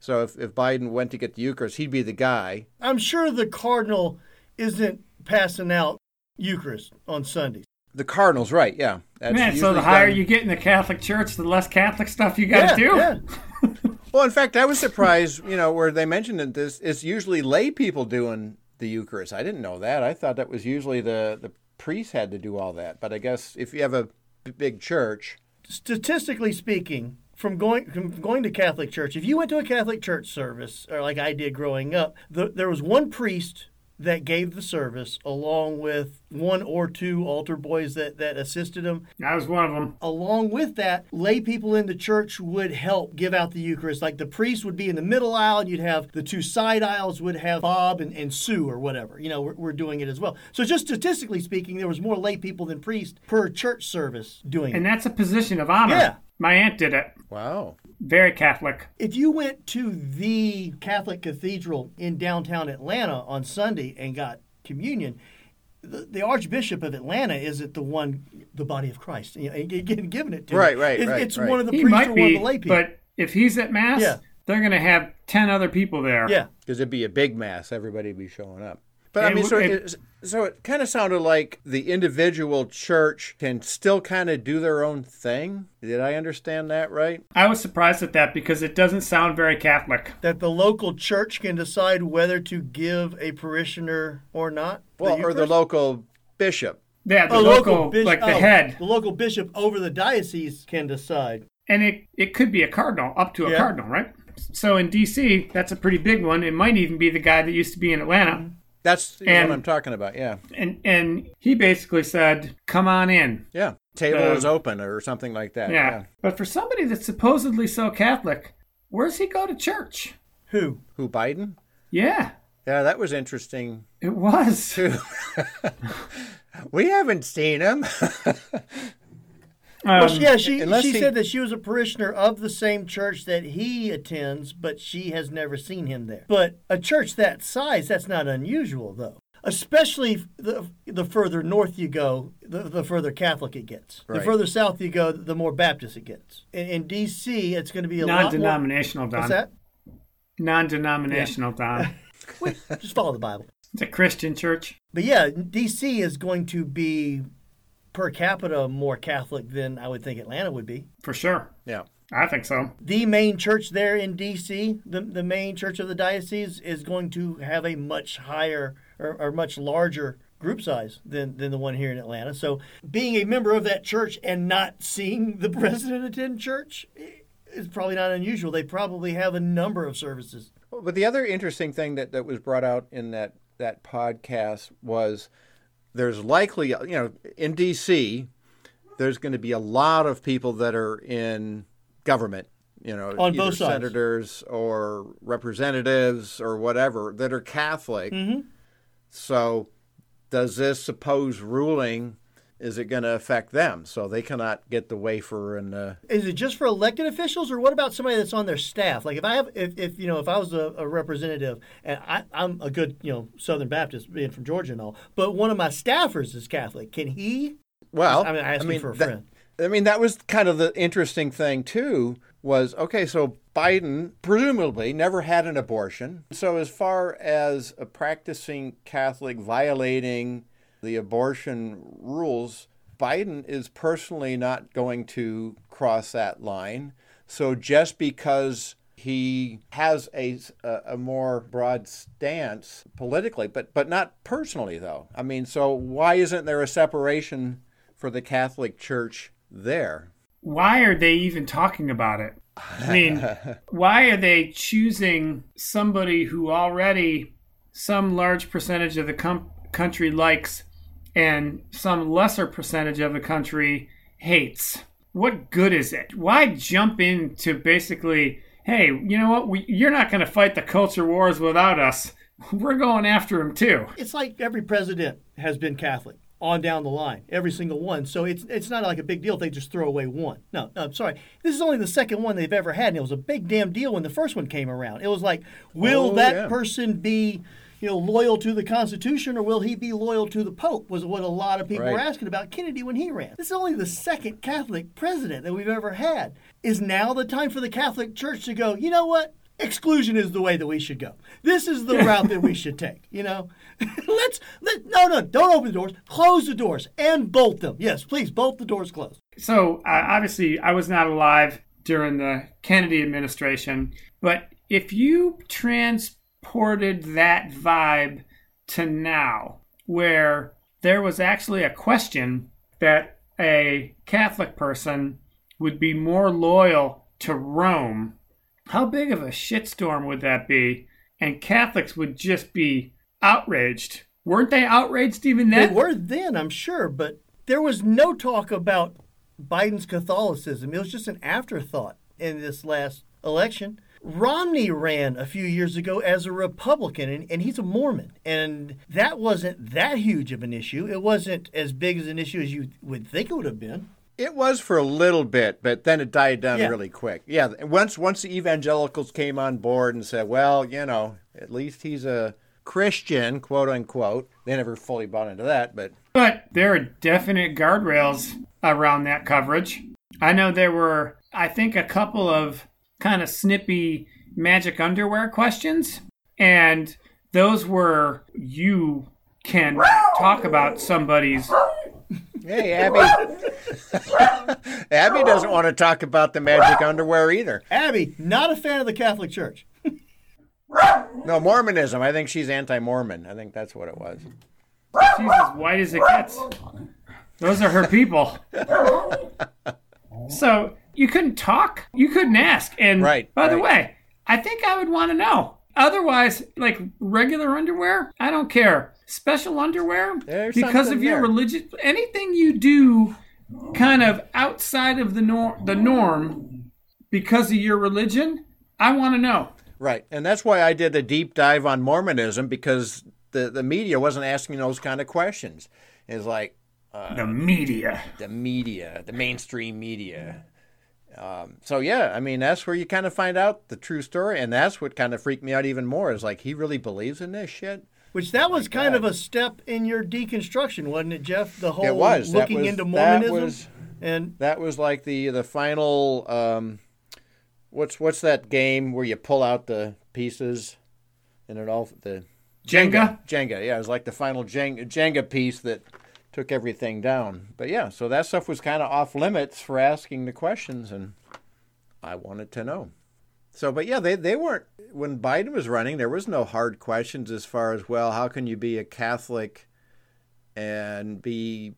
Speaker 2: So if, if Biden went to get the Eucharist, he'd be the guy.
Speaker 1: I'm sure the Cardinal isn't passing out Eucharist on Sundays.
Speaker 2: The Cardinals, right? Yeah. That's
Speaker 3: Man, so the higher
Speaker 2: done-
Speaker 3: you get in the Catholic Church, the less Catholic stuff you got to
Speaker 1: yeah,
Speaker 3: do.
Speaker 1: yeah.
Speaker 2: Well, in fact, I was surprised. You know, where they mentioned that this it's usually lay people doing the Eucharist. I didn't know that. I thought that was usually the the priest had to do all that. But I guess if you have a big church,
Speaker 1: Statistically speaking, from going from going to Catholic church, if you went to a Catholic church service, or like I did growing up, the, there was one priest that gave the service, along with one or two altar boys that, that assisted him.
Speaker 3: That was one of them.
Speaker 1: Along with that, lay people in the church would help give out the Eucharist. Like the priest would be in the middle aisle, and you'd have the two side aisles would have Bob and, and Sue or whatever. You know, we're, we're doing it as well. So just statistically speaking, there was more lay people than priests per church service doing
Speaker 3: And
Speaker 1: it.
Speaker 3: that's a position of honor.
Speaker 1: Yeah.
Speaker 3: My aunt did it.
Speaker 2: wow.
Speaker 3: Very Catholic.
Speaker 1: If you went to the Catholic cathedral in downtown Atlanta on Sunday and got communion, the, the Archbishop of Atlanta isn't the one, the body of Christ, you know, and getting given it to.
Speaker 2: Right,
Speaker 1: him.
Speaker 2: right,
Speaker 1: It's,
Speaker 2: right,
Speaker 1: it's
Speaker 2: right.
Speaker 1: one of the
Speaker 3: He
Speaker 1: priests or
Speaker 3: might
Speaker 1: one of the lay people.
Speaker 3: but if he's at Mass,
Speaker 1: Yeah.
Speaker 3: they're going to have 10 other people there.
Speaker 1: yeah,
Speaker 2: Because it'd be a big mass, everybody would be showing up. But I mean, so
Speaker 3: w-
Speaker 2: it, so it kind of sounded like the individual church can still kind of do their own thing. Did I understand that right?
Speaker 3: I was surprised at that because it doesn't sound very Catholic.
Speaker 1: that the local church can decide whether to give a parishioner or not.
Speaker 2: Well, or the local bishop.
Speaker 3: Yeah, the
Speaker 1: A
Speaker 3: local,
Speaker 1: bishop-
Speaker 3: like the
Speaker 1: oh,
Speaker 3: head.
Speaker 1: The local bishop over the diocese can decide.
Speaker 3: And it, it could be a cardinal, up to a
Speaker 1: Yeah.
Speaker 3: cardinal, right? So in D.C., that's a pretty big one. It might even be the guy that used to be in Atlanta.
Speaker 2: That's
Speaker 3: And-
Speaker 2: what I'm talking about. Yeah,
Speaker 3: And and he basically said, "Come on in."
Speaker 2: yeah. Table
Speaker 3: Uh,
Speaker 2: is open or something like that.
Speaker 3: Yeah. But for somebody that's supposedly so Catholic, where's he go to church?
Speaker 1: Who?
Speaker 2: Who Biden?
Speaker 3: Yeah,
Speaker 2: Yeah, that was interesting.
Speaker 3: it was.
Speaker 2: We haven't seen him.
Speaker 1: Well,
Speaker 3: Um,
Speaker 1: she- yeah, she she
Speaker 2: he-
Speaker 1: said that she was a parishioner of the same church that he attends, but she has never seen him there. But a church that size, that's not unusual, though. Especially the the further north you go, the, the further Catholic it gets. The further south you go, the more Baptist it gets. In, in D.C., it's going to be a lot more.
Speaker 3: non-denominational, Don.
Speaker 1: What's that?
Speaker 3: Non-denominational, Don.
Speaker 1: Wait, just follow the Bible.
Speaker 3: It's a Christian church.
Speaker 1: But yeah, D.C. is going to be per capita more Catholic than I would think Atlanta would be.
Speaker 3: For sure.
Speaker 2: yeah.
Speaker 3: I think so.
Speaker 1: the main church there in DC, the, the main church of the diocese, is going to have a much higher or, or much larger group size than, than the one here in Atlanta. So being a member of that church and not seeing the president attend church is probably not unusual. They probably have a number of services.
Speaker 2: But the other interesting thing that, that was brought out in that, that podcast was there's likely, you know, in D.C., there's going to be a lot of people that are in government, you know,
Speaker 1: On
Speaker 2: either
Speaker 1: both sides.
Speaker 2: senators or representatives or whatever that are Catholic.
Speaker 1: Mm-hmm.
Speaker 2: So, does this supposed ruling is it going to affect them? So they cannot get the wafer and the
Speaker 1: Is it just for elected officials, or what about somebody that's on their staff? Like if I have, if, if you know, if I was a, a representative and I, I'm a good, you know, Southern Baptist, being from Georgia and all, but one of my staffers is Catholic, can he?
Speaker 2: Well,
Speaker 1: I mean, I asked you for a
Speaker 2: that-
Speaker 1: friend.
Speaker 2: I mean, that was kind of the interesting thing too. Was okay. So Biden presumably never had an abortion. So, as far as a practicing Catholic violating the abortion rules, Biden is personally not going to cross that line. So, just because he has a, a more broad stance politically, but, but not personally, though. I mean, so why isn't there a separation for the Catholic Church there?
Speaker 3: Why are they even talking about it? I mean, why are they choosing somebody who already some large percentage of the com- country likes and some lesser percentage of the country hates? What good is it? Why jump into basically, hey, you know what? We, you're not going to fight the culture wars without us. We're going after him too.
Speaker 1: It's like every president has been Catholic on down the line, every single one. So it's it's not like a big deal if they just throw away one. No, no, I'm sorry. This is only the second one they've ever had, and it was a big damn deal when the first one came around. It was like, will
Speaker 2: Oh,
Speaker 1: that
Speaker 2: yeah.
Speaker 1: person be, you know, loyal to the Constitution or will he be loyal to the Pope? Was what a lot of people were asking about Kennedy when he ran. This is only the second Catholic president that we've ever had. Is now the time for the Catholic Church to go? You know what? Exclusion is the way that we should go. This is the route that we should take. You know, let's let no no don't open the doors. Close the doors and bolt them. Yes, please bolt the doors closed.
Speaker 3: So uh, obviously, I was not alive during the Kennedy administration, but if you transported that vibe to now, where there was actually a question that a Catholic person would be more loyal to Rome, how big of a shitstorm would that be? And Catholics would just be outraged. Weren't they outraged even then?
Speaker 1: They were then, I'm sure, but there was no talk about Biden's Catholicism. It was just an afterthought in this last election. Romney ran a few years ago as a Republican, and, and he's a Mormon. And that wasn't that huge of an issue. It wasn't as big as an issue as you would think it would have been.
Speaker 2: It was for a little bit, but then it died down
Speaker 1: Yeah.
Speaker 2: really quick. Yeah, once once the evangelicals came on board and said, "Well, you know, at least he's a Christian, quote unquote," they never fully bought into that. But
Speaker 3: But there are definite guardrails around that coverage. I know there were, I think, a couple of kind of snippy magic underwear questions, and those were you can talk about somebody's.
Speaker 2: hey, Abby, Abby doesn't want to talk about the magic underwear either.
Speaker 1: Abby, not a fan of the Catholic Church.
Speaker 2: No Mormonism. I think she's anti-Mormon. I think that's what it was.
Speaker 3: She's as white as it gets. Those are her people. So you couldn't talk, you couldn't ask. And
Speaker 2: Right,
Speaker 3: by the way, I think I would want to know. Otherwise, like regular underwear, I don't care. Special underwear,
Speaker 2: There's
Speaker 3: because of your
Speaker 2: there.
Speaker 3: religion, anything you do, kind of outside of the norm, the norm, because of your religion, I want to know.
Speaker 2: Right, and that's why I did a deep dive on Mormonism because the the media wasn't asking those kind of questions. It's like uh,
Speaker 3: the media.
Speaker 2: the media, the mainstream media. Um, so yeah, I mean that's where you kind of find out the true story, and that's what kind of freaked me out even more. Is like he really believes in this shit.
Speaker 1: Which that was kind of a step in your deconstruction, wasn't it, Jeff? The whole
Speaker 2: It was.
Speaker 1: Looking
Speaker 2: was-
Speaker 1: into
Speaker 2: that
Speaker 1: Mormonism.
Speaker 2: was-
Speaker 1: and
Speaker 2: That was like the the final. Um, what's what's that game where you pull out the pieces, and it all the
Speaker 3: Jenga?
Speaker 2: Jenga, yeah, it was like the final Jenga, Jenga piece that took everything down. But yeah, so that stuff was kind of off limits for asking the questions, and I wanted to know. So, but yeah, they, they weren't, when Biden was running, there was no hard questions as far as, well, how can you be a Catholic and be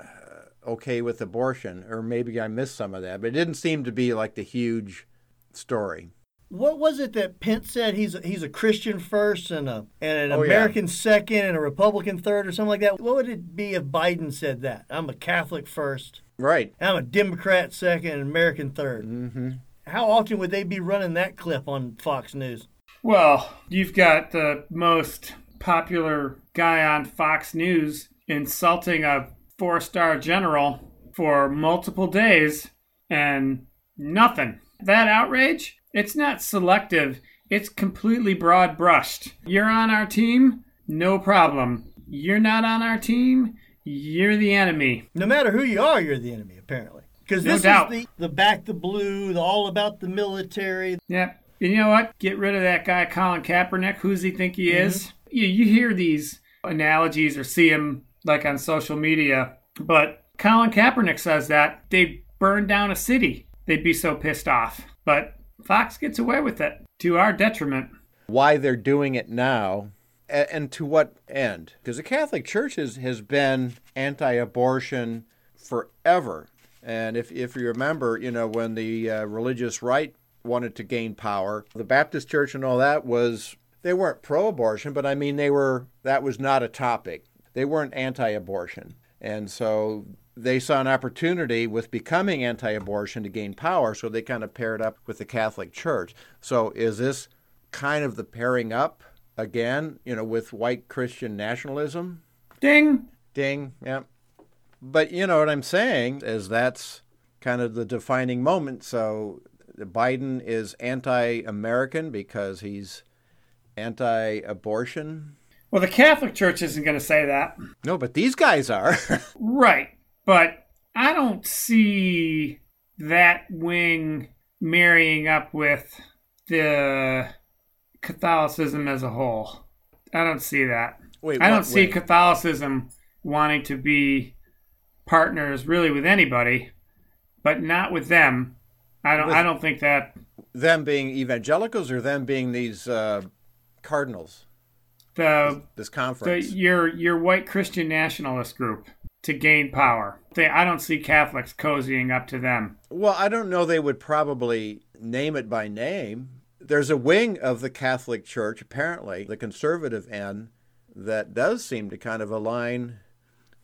Speaker 2: uh, okay with abortion? Or maybe I missed some of that, but it didn't seem to be like the huge story.
Speaker 1: What was it that Pence said? He's a, he's a Christian first and a and an
Speaker 2: Oh, yeah.
Speaker 1: American second and a Republican third or something like that. What would it be if Biden said that? I'm a Catholic first,
Speaker 2: Right.
Speaker 1: and I'm a Democrat second, and American 3rd Mm-hmm. How often would they be running that clip on Fox News?
Speaker 3: Well, you've got the most popular guy on Fox News insulting a four star general for multiple days and nothing. That outrage, it's not selective, it's completely broad brushed. You're on our team, no problem. You're not on our team, you're the enemy.
Speaker 1: No matter who you are, you're the enemy. Apparently. Because
Speaker 3: No
Speaker 1: this
Speaker 3: doubt.
Speaker 1: is the, the back the blue, the all about the military.
Speaker 3: Yeah. And you know what? Get rid of that guy, Colin Kaepernick. Who's he think he mm-hmm. is? You, you hear these analogies or see him like on social media, but Colin Kaepernick says that they'd burn down a city. They'd be so pissed off. But Fox gets away with it to our detriment.
Speaker 2: why they're doing it now and to what end. Because the Catholic Church has, has been anti abortion forever. And if, if you remember, you know, when the uh, religious right wanted to gain power, the Baptist Church and all that was, they weren't pro abortion, but I mean, they were, that was not a topic. They weren't anti abortion. And so they saw an opportunity with becoming anti abortion to gain power, so they kind of paired up with the Catholic Church. So is this kind of the pairing up again, you know, with white Christian nationalism?
Speaker 3: Ding!
Speaker 2: Ding, yeah. But you know what I'm saying is that's kind of the defining moment. So Biden is anti American because he's anti abortion.
Speaker 3: Well, the Catholic Church isn't going to say that.
Speaker 2: No, but these guys are.
Speaker 3: Right. But I don't see that wing marrying up with the Catholicism as a whole. I don't see that.
Speaker 2: Wait,
Speaker 3: I don't see? Catholicism wanting to be partners really with anybody, but not with them. I don't. I don't think that
Speaker 2: them being evangelicals or them being these uh, cardinals,
Speaker 3: the
Speaker 2: this
Speaker 3: the
Speaker 2: conference.
Speaker 3: your your white Christian nationalist group to gain power. They, I don't see Catholics cozying up to them.
Speaker 2: Well, I don't know they would probably name it by name. There's a wing of the Catholic Church, apparently, the conservative end, that does seem to kind of align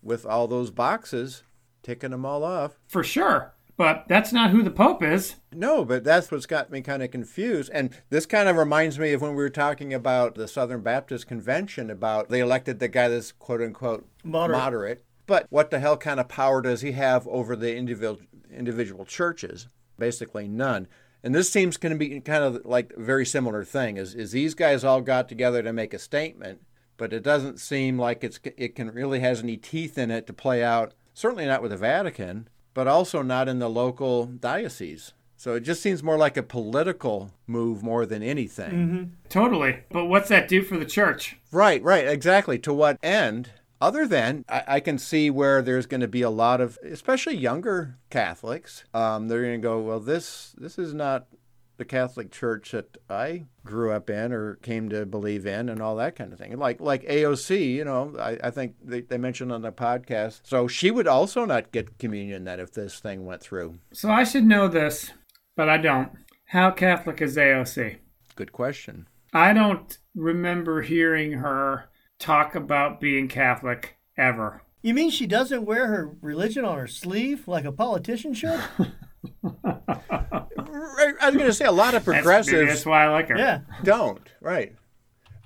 Speaker 2: with all those boxes, ticking them all off.
Speaker 3: For sure. But that's not who the Pope is.
Speaker 2: No, but that's what's got me kind of confused. And this kind of reminds me of when we were talking about the Southern Baptist Convention about they elected the guy that's quote unquote
Speaker 1: Moderate.
Speaker 2: But what the hell kind of power does he have over the individual individual churches? Basically none. And this seems going to be kind of like a very similar thing. Is is these guys all got together to make a statement, but it doesn't seem like it's it can really has any teeth in it to play out. Certainly not with the Vatican, but also not in the local diocese. So it just seems more like a political move more than anything. Mm-hmm.
Speaker 3: Totally. But what's that do for the church?
Speaker 2: Right, right, exactly. To what end? Other than I, I can see where there's going to be a lot of, especially younger Catholics, um, they're going to go, well, this this is not the Catholic Church that I grew up in or came to believe in, and all that kind of thing. Like like AOC, you know, I, I think they, they mentioned on the podcast, so she would also not get communion then if this thing went through.
Speaker 3: So I should know this, but I don't. How Catholic is AOC?
Speaker 2: Good question.
Speaker 3: I don't remember hearing her talk about being Catholic ever.
Speaker 1: You mean she doesn't wear her religion on her sleeve like a politician should?
Speaker 2: Right, I was going to say a lot of
Speaker 3: That's,
Speaker 2: progressives
Speaker 3: that's why I like her.
Speaker 1: yeah.
Speaker 2: don't right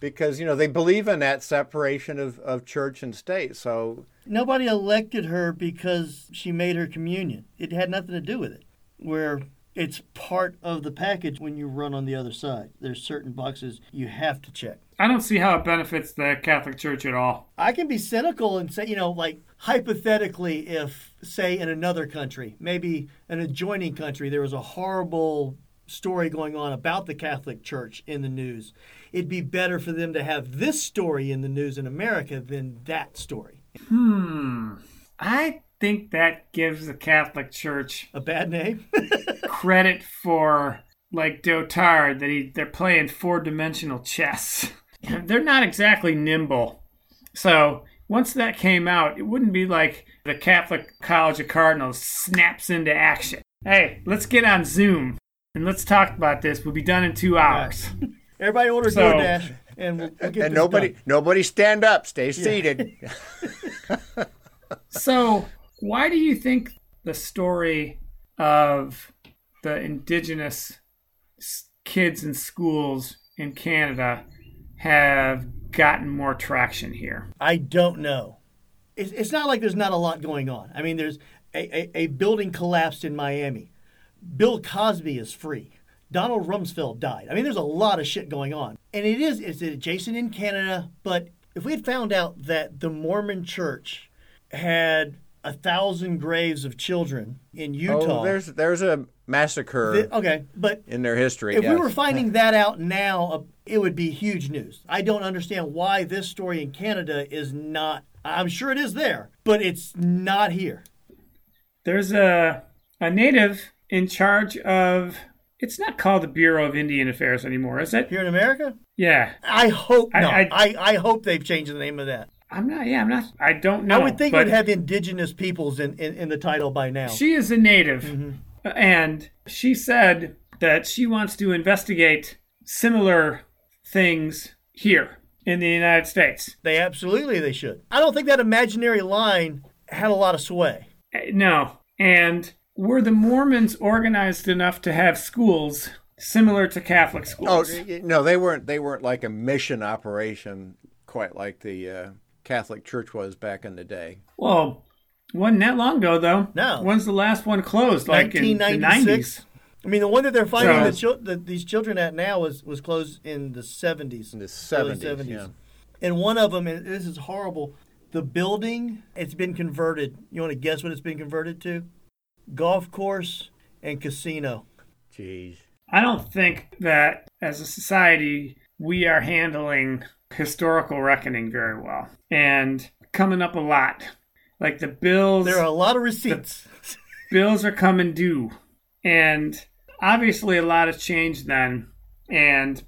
Speaker 2: because you know they believe in that separation of, of church and state so
Speaker 1: Nobody elected her because she made her communion. It had nothing to do with it. Where it's part of the package when you run on the other side. There's certain boxes you have to check.
Speaker 3: I don't see how it benefits the Catholic Church at all.
Speaker 1: I can be cynical and say, you know, like hypothetically, if, say, in another country, maybe an adjoining country, there was a horrible story going on about the Catholic Church in the news, it'd be better for them to have this story in the news in America than that story. Hmm.
Speaker 3: I think that gives the Catholic Church
Speaker 1: A bad name?
Speaker 3: credit for like Dotard that he they're playing four dimensional chess. they're not exactly nimble. So once that came out, it wouldn't be like the Catholic College of Cardinals snaps into action. Hey, let's get on Zoom and let's talk about this. We'll be done in two hours.
Speaker 1: Everybody order
Speaker 3: So-
Speaker 1: DoorDash, and we'll, we'll get
Speaker 2: and
Speaker 1: this
Speaker 2: nobody
Speaker 1: done.
Speaker 2: nobody stand up stay seated
Speaker 3: So, why do you think the story of the indigenous kids in schools in Canada have gotten more traction here?
Speaker 1: I don't know. It's, not like there's not a lot going on. I mean, there's a, a, a building collapsed in Miami. Bill Cosby is free. Donald Rumsfeld died. I mean, there's a lot of shit going on. And it is, it's adjacent in Canada, but if we had found out that the Mormon church had a thousand graves of children in Utah.
Speaker 2: Oh, there's there's a massacre
Speaker 1: Th- okay, but
Speaker 2: in their history.
Speaker 1: if we were finding that out now, uh, it would be huge news. I don't understand why this story in Canada is not. I'm sure it is there, but it's not here.
Speaker 3: There's a a native in charge of. It's not called the Bureau of Indian Affairs anymore, is it?
Speaker 1: Here in America,
Speaker 3: Yeah,
Speaker 1: I hope
Speaker 3: I-
Speaker 1: not.
Speaker 3: I-
Speaker 1: I, I, hope they've changed the name of that.
Speaker 3: I'm not. Yeah, I'm not. I don't know.
Speaker 1: I would think
Speaker 3: but
Speaker 1: we'd have indigenous peoples in, in, in the title by now.
Speaker 3: She is a native,
Speaker 1: Mm-hmm.
Speaker 3: and she said that she wants to investigate similar things here in the United States.
Speaker 1: they absolutely they should. I don't think that imaginary line had a lot of sway.
Speaker 3: Uh, No, and were the Mormons organized enough to have schools similar to Catholic
Speaker 2: Oh
Speaker 3: schools?
Speaker 2: y- y- no, they weren't. They weren't like a mission operation, quite like the uh, Catholic Church was back in the day.
Speaker 3: well, wasn't that long ago though.
Speaker 1: No.
Speaker 3: When's the last one closed? Like in the
Speaker 1: 1996.
Speaker 3: 90s.
Speaker 1: I mean, the one that they're finding
Speaker 3: So-
Speaker 1: the chil- the, these children at now was, was closed in the 70s.
Speaker 2: In the
Speaker 1: early
Speaker 2: seventies, yeah.
Speaker 1: And one of them, and this is horrible, the building, it's been converted. You want to guess what it's been converted to? Golf course and casino.
Speaker 2: Jeez.
Speaker 3: I don't think that as a society we are handling historical reckoning very well and coming up a lot. Like the bills,
Speaker 1: There are a lot of receipts.
Speaker 3: bills are coming due, and obviously a lot has changed then, and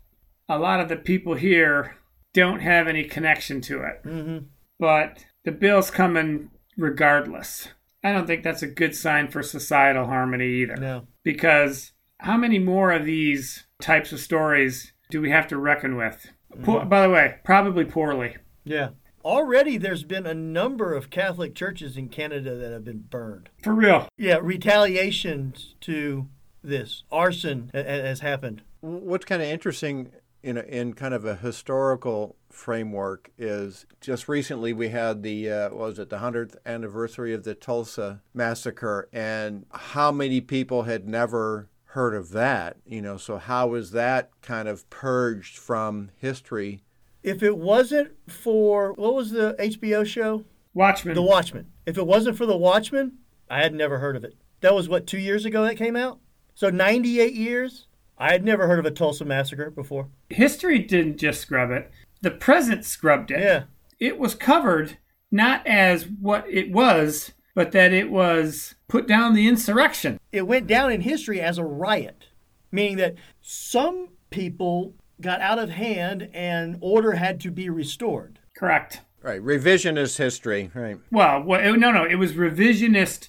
Speaker 3: a lot of the people here don't have any connection to it.
Speaker 1: hmm
Speaker 3: But the bill's coming regardless. I don't think that's a good sign for societal harmony either
Speaker 1: No.
Speaker 3: because how many more of these types of stories do we have to reckon with? Po- by the way, probably poorly.
Speaker 1: Yeah. Already there's been a number of Catholic churches in Canada that have been burned.
Speaker 3: For real.
Speaker 1: Yeah, retaliation to this. Arson ha- ha- has happened.
Speaker 2: What's kind of interesting in a, in kind of a historical framework is just recently we had the uh, what was it the hundredth anniversary of the Tulsa massacre, and how many people had never heard of that? You know, so how was that kind of purged from history?
Speaker 1: If it wasn't for, what was the HBO show?
Speaker 3: Watchmen.
Speaker 1: The Watchmen. If it wasn't for The Watchmen, I had never heard of it. That was what, two years ago that came out? So 98 years? I had never heard of a Tulsa massacre before.
Speaker 3: History didn't just scrub it, the present scrubbed it.
Speaker 1: Yeah.
Speaker 3: It was covered not as what it was, but that it was put down the insurrection.
Speaker 1: It went down in history as a riot, meaning that some people got out of hand and order had to be restored.
Speaker 3: Correct.
Speaker 2: Right, revisionist history. Right.
Speaker 3: Well, what, no, no, it was revisionist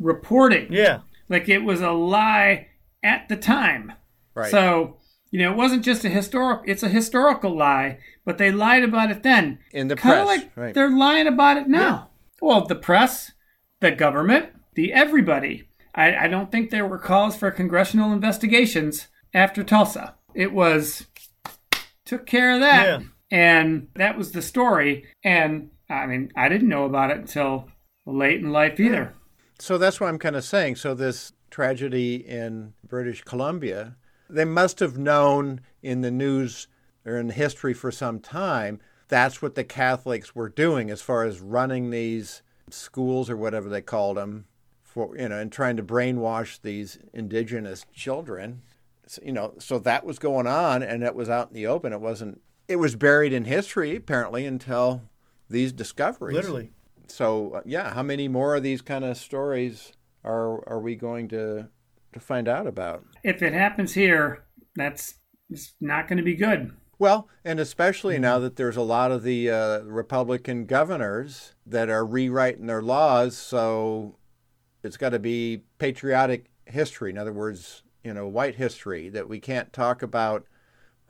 Speaker 3: reporting.
Speaker 1: Yeah.
Speaker 3: Like it was a lie at the time.
Speaker 2: Right.
Speaker 3: So, you know, it wasn't just a historic it's a historical lie, but they lied about it then.
Speaker 2: In the
Speaker 3: Kinda
Speaker 2: press,
Speaker 3: like
Speaker 2: right.
Speaker 3: they're lying about it now. Well, the press, the government, the everybody. I, I don't think there were calls for congressional investigations after Tulsa. It was took care of that.
Speaker 1: Yeah.
Speaker 3: And that was the story. And I mean, I didn't know about it until late in life either.
Speaker 2: So that's what I'm kind of saying. So this tragedy in British Columbia, they must have known in the news or in history for some time that's what the Catholics were doing as far as running these schools or whatever they called them for you know and trying to brainwash these indigenous children. So, you know, so that was going on and it was out in the open. It wasn't it was buried in history apparently until these discoveries.
Speaker 1: Literally.
Speaker 2: So uh, yeah, how many more of these kind of stories are are we going to to find out about?
Speaker 3: If it happens here, that's it's not going to be good.
Speaker 2: Well, and especially now that there's a lot of the uh, Republican governors that are rewriting their laws, so it's got to be patriotic history. In other words, you know, white history that we can't talk about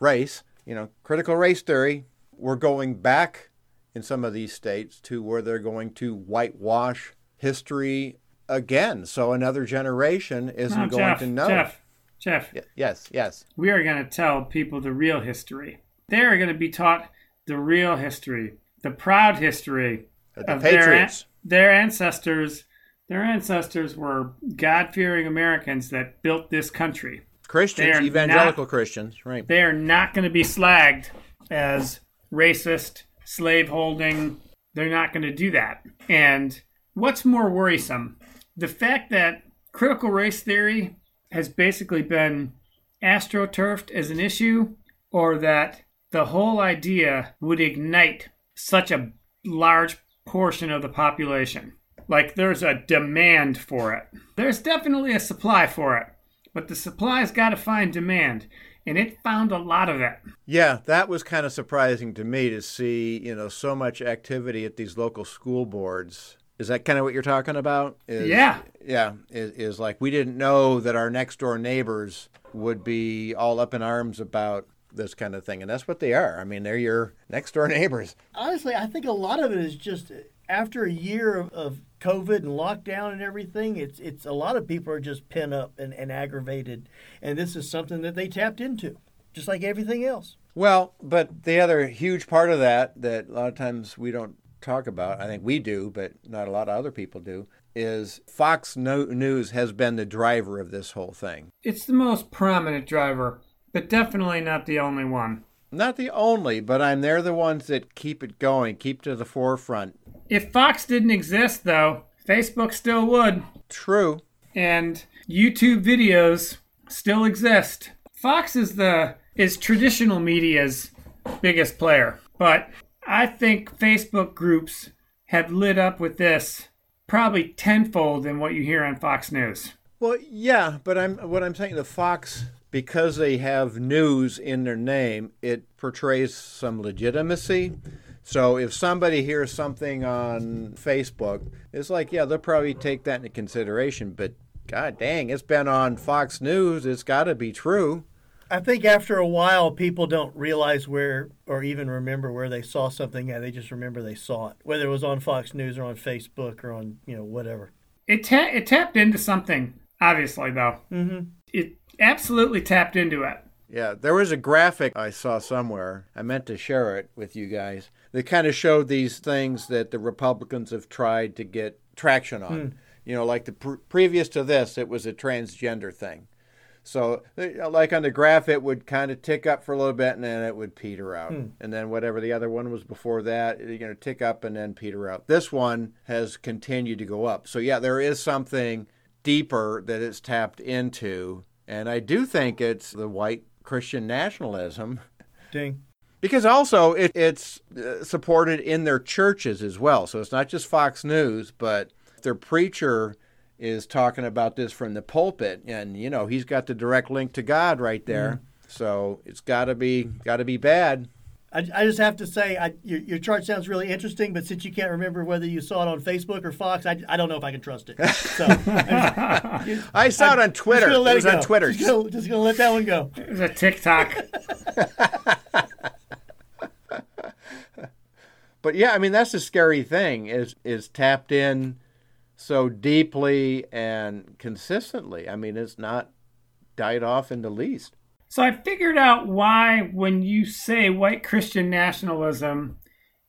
Speaker 2: race. You know, critical race theory. We're going back in some of these states to where they're going to whitewash history again. So another generation isn't
Speaker 3: No,
Speaker 2: going
Speaker 3: Jeff,
Speaker 2: to know.
Speaker 3: Jeff, Jeff,
Speaker 2: Y- Yes, yes.
Speaker 3: we are going to tell people the real history. They are going to be taught the real history, the proud history
Speaker 2: The
Speaker 3: of their,
Speaker 2: Patriots.
Speaker 3: their ancestors. Their ancestors were God-fearing Americans that built this country.
Speaker 2: Christians, evangelical
Speaker 3: not-
Speaker 2: Christians, right.
Speaker 3: They are not going to be slagged as racist, slave holding. They're not going to do that. And what's more worrisome? The fact that critical race theory has basically been astroturfed as an issue, or that the whole idea would ignite such a large portion of the population. Like there's a demand for it. There's definitely a supply for it, but the supply's got to find demand, and it found a lot of it.
Speaker 2: Yeah, that was kind of surprising to me to see, you know, so much activity at these local school boards. Is that kind of what you're talking about? Is,
Speaker 3: Yeah.
Speaker 2: Yeah, is, is like we didn't know that our next door neighbors would be all up in arms about this kind of thing. And that's what they are. I mean, they're your next door neighbors.
Speaker 1: Honestly, I think a lot of it is just after a year of, of COVID and lockdown and everything. It's it's a lot of people are just pent up and, and aggravated, and this is something that they tapped into, just like everything else.
Speaker 2: Well, but the other huge part of that that a lot of times we don't talk about, I think we do, but not a lot of other people do, is Fox News has been the driver of this whole thing.
Speaker 3: It's the most prominent driver, but definitely not the only one.
Speaker 2: Not the only, but I'm they're the ones that keep it going, keep to the forefront.
Speaker 3: If Fox didn't exist, though, Facebook still would,
Speaker 2: True.
Speaker 3: and YouTube videos still exist. Fox is the is traditional media's biggest player, but I think Facebook groups have lit up with this probably tenfold than what you hear on Fox News.
Speaker 2: Well, yeah, but I'm what I'm saying the Fox because they have news in their name, it portrays some legitimacy. So if somebody hears something on Facebook, it's like, yeah, they'll probably take that into consideration, but god dang, it's been on Fox News, it's got to be true.
Speaker 1: I think after a while, people don't realize where or even remember where they saw something at. They just remember they saw it, whether it was on Fox News or on Facebook or on you know whatever.
Speaker 3: It ta- it tapped into something, obviously though. Mm-hmm. It absolutely tapped into it.
Speaker 2: Yeah, there was a graphic I saw somewhere. I meant to share it with you guys. That kind of showed these things that the Republicans have tried to get traction on. You know, like the pr- previous to this, it was a transgender thing. So, uh, like on the graph, it would kind of tick up for a little bit and then it would peter out. And then whatever the other one was before that, you're going to tick up and then peter out. This one has continued to go up. So, yeah, there is something deeper that it's tapped into. And I do think it's the white Christian nationalism
Speaker 1: Ding.
Speaker 2: because also it, it's uh, supported in their churches as well. So it's not just Fox News, but their preacher is talking about this from the pulpit, and you know he's got the direct link to God right there. So it's got to be got to be bad.
Speaker 1: I, I just have to say, I, your, your chart sounds really interesting, but since you can't remember whether you saw it on Facebook or Fox, I, I don't know if I can trust it. So I'm
Speaker 2: I saw it on Twitter.
Speaker 1: just gonna let
Speaker 2: It
Speaker 1: it
Speaker 2: was on. Twitter.
Speaker 1: Just gonna, just gonna let that one go.
Speaker 3: It was a TikTok.
Speaker 2: But yeah, I mean that's the scary thing is is tapped in so deeply and consistently. I mean it's not died off in the least.
Speaker 3: So I figured out why, when you say white Christian nationalism,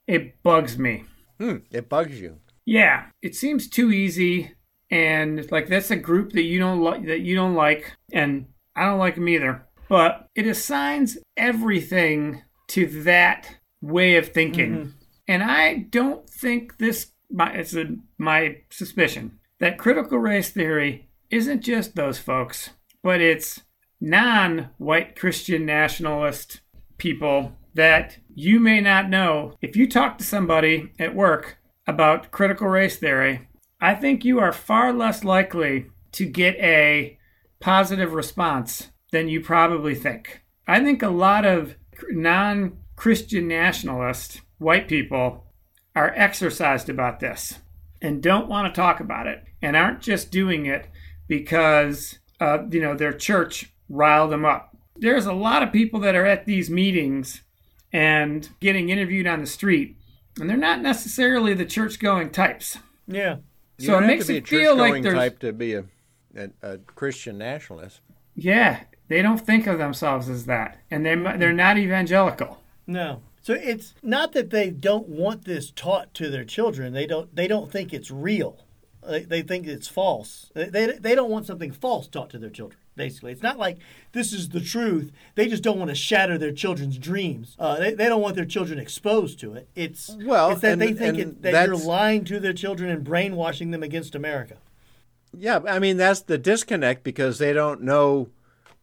Speaker 3: it bugs me.
Speaker 2: Hmm, it bugs you.
Speaker 3: Yeah, it seems too easy, and like that's a group that you don't like. That you don't like, and I don't like them either. But it assigns everything to that way of thinking, and I don't think this. My it's a, my suspicion that critical race theory isn't just those folks, but it's non-white Christian nationalist people that you may not know. If you talk to somebody at work about critical race theory, I think you are far less likely to get a positive response than you probably think. I think a lot of non Christian nationalist white people are exercised about this and don't want to talk about it and aren't just doing it because uh, you know their church riled them up. There's a lot of people that are at these meetings and getting interviewed on the street, and they're not necessarily the church going types.
Speaker 1: Yeah.
Speaker 2: You
Speaker 3: So it makes it feel like there's
Speaker 2: type to be a, a, a Christian nationalist.
Speaker 3: yeah, they don't think of themselves as that, and they they're not evangelical.
Speaker 1: No. So it's not that they don't want this taught to their children. They don't. They don't think it's real. They, they think it's false. They, they, they don't want something false taught to their children. Basically, it's not like this is the truth. They just don't want to shatter their children's dreams. Uh, they, they don't want their children exposed to it. It's
Speaker 2: Well,
Speaker 1: it's that
Speaker 2: and-
Speaker 1: they think it, that you're lying to their children and brainwashing them against America.
Speaker 2: Yeah, I mean that's the disconnect because they don't know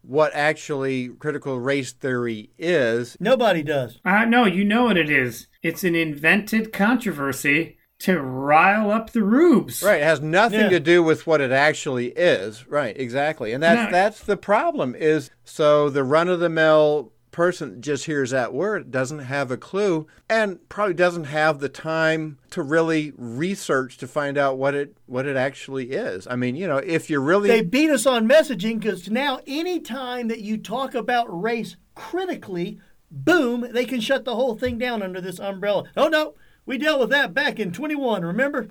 Speaker 2: what actually critical race theory is.
Speaker 1: Nobody does.
Speaker 3: Uh, no, you know what it is. It's an invented controversy to rile up the rubes.
Speaker 2: Right, it has nothing
Speaker 1: Yeah.
Speaker 2: to do with what it actually is. Right, exactly. And that's
Speaker 3: No.
Speaker 2: that's the problem is so the run of the mill person just hears that word, doesn't have a clue and probably doesn't have the time to really research to find out what it what it actually is. I mean, you know, if you're really
Speaker 1: They beat us on messaging because now any time that you talk about race critically, boom, they can shut the whole thing down under this umbrella. Oh no, we dealt with that back in 21. Remember?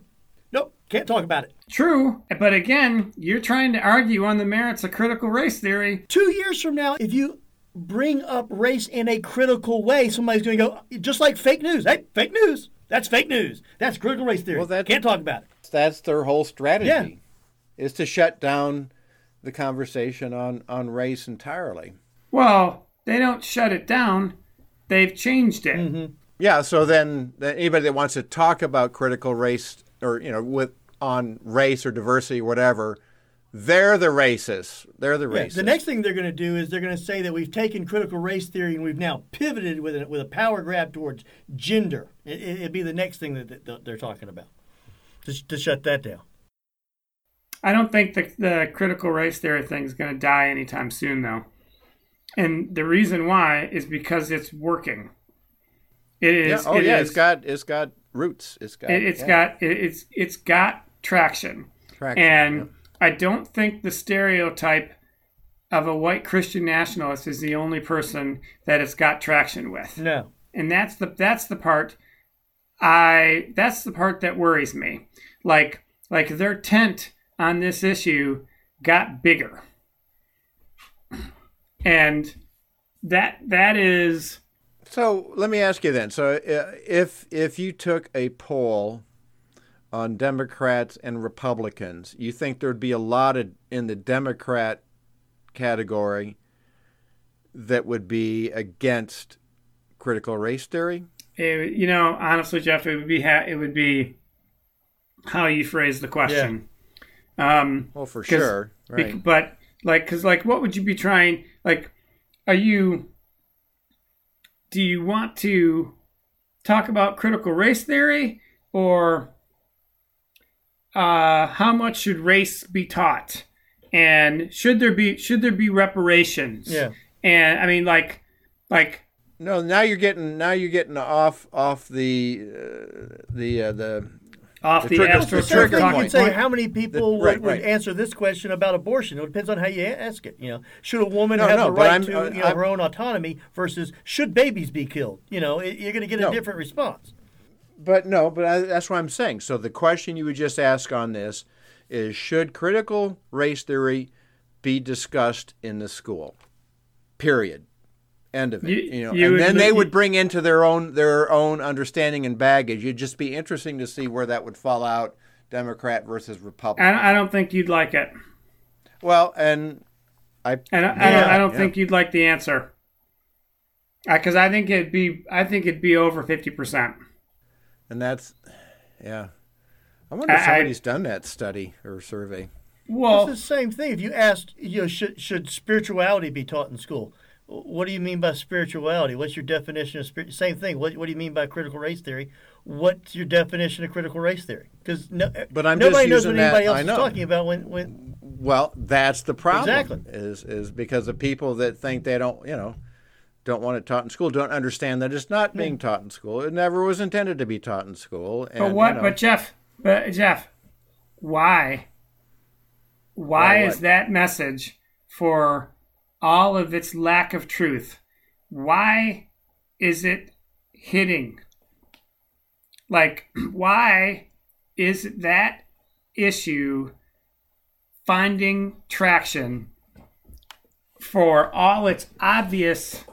Speaker 1: Nope, can't talk about it.
Speaker 3: True, but again, you're trying to argue on the merits of critical race theory.
Speaker 1: Two years from now, if you bring up race in a critical way, somebody's going to go just like fake news. Hey, fake news. That's fake news. That's critical race theory.
Speaker 2: Well, that's-
Speaker 1: can't talk about it.
Speaker 2: that's their whole strategy
Speaker 1: Yeah.
Speaker 2: is to shut down the conversation on on race entirely.
Speaker 3: Well, they don't shut it down. They've changed it.
Speaker 1: Mm-hmm.
Speaker 2: Yeah, so then, then anybody that wants to talk about critical race or you know with on race or diversity or whatever, they're the racists. They're the
Speaker 1: Yeah,
Speaker 2: racists.
Speaker 1: the next thing they're going to do is they're going to say that we've taken critical race theory and we've now pivoted with it with a power grab towards gender. It, it, it'd be the next thing that that they're talking about to, to shut that down.
Speaker 3: I don't think the, the critical race theory thing is going to die anytime soon, though. And the reason why is because it's working. It
Speaker 2: yeah, oh
Speaker 3: it
Speaker 2: yeah,
Speaker 3: is-
Speaker 2: it's got it's got roots. It's got
Speaker 3: It, it's
Speaker 2: yeah,
Speaker 3: got it, it's it's got traction,
Speaker 2: traction,
Speaker 3: and. I don't think the stereotype of a white Christian nationalist is the only person that it's got traction with,
Speaker 1: No.
Speaker 3: and that's the that's the part I that's the part that worries me. Like like their tent on this issue got bigger, and that that is
Speaker 2: So let me ask you then. So uh, if if you took a poll on Democrats and Republicans, you think there'd be a lot of, in the Democrat category that would be against critical race theory?
Speaker 3: it, you know honestly, Jeff, it would be ha- it would be how you phrase the question. Um,
Speaker 2: Well, for sure, right?
Speaker 3: but like, because like, what would you be trying? Like, are you? Do you want to talk about critical race theory, or uh, how much should race be taught, and should there be should there be reparations?
Speaker 1: Yeah.
Speaker 3: And I mean, like, like
Speaker 2: No, now you're getting now you're getting off off the uh, the uh, the
Speaker 3: off
Speaker 2: The
Speaker 3: the,
Speaker 2: trigger-
Speaker 3: astro
Speaker 2: the trigger
Speaker 1: thing you could say how many people
Speaker 2: The-
Speaker 1: would,
Speaker 2: right,
Speaker 1: would
Speaker 2: right.
Speaker 1: answer this question about abortion. It depends on how you ask it. You know, should a woman
Speaker 2: No,
Speaker 1: have
Speaker 2: no,
Speaker 1: the right
Speaker 2: I'm-
Speaker 1: to
Speaker 2: uh,
Speaker 1: you know,
Speaker 2: I'm-
Speaker 1: her own autonomy versus should babies be killed? You know, it, you're going to get a different response.
Speaker 2: But no, but I, that's what I'm saying. So the question you would just ask on this is: Should critical race theory be discussed in the school? Period. End of it.
Speaker 3: You-
Speaker 2: You, know,
Speaker 3: you
Speaker 2: and
Speaker 3: would-
Speaker 2: then they would bring into their own their own understanding and baggage. It'd just be interesting to see where that would fall out, Democrat versus Republican.
Speaker 3: I, I don't think you'd like it.
Speaker 2: well, and I
Speaker 3: And I, I don't, I don't
Speaker 2: yeah.
Speaker 3: think you'd like the answer. Because I think it'd be, I think it'd be over fifty percent.
Speaker 2: and that's yeah. I wonder if
Speaker 3: I- I-
Speaker 2: somebody's done that study or survey.
Speaker 3: Well,
Speaker 1: It's the same thing. If you asked, you know, should should spirituality be taught in school? What do you mean by spirituality? What's your definition of spirit? Same thing. What What do you mean by critical race theory? What's your definition of critical race theory? Because no,
Speaker 2: But I'm just
Speaker 1: nobody knows
Speaker 2: using
Speaker 1: what
Speaker 2: that-
Speaker 1: anybody else is talking about when when
Speaker 2: Well, that's the problem.
Speaker 1: Exactly.
Speaker 2: Is is because the people that think they don't, you know, don't want it taught in school don't understand that it's not being taught in school. It never was intended to be taught in school. And,
Speaker 3: but what?
Speaker 2: you know,
Speaker 3: But Jeff, but Jeff, why? Why
Speaker 2: Why
Speaker 3: is
Speaker 2: what?
Speaker 3: that message for all of its lack of truth? Why is it hitting? Like, why is that issue finding traction for all its obvious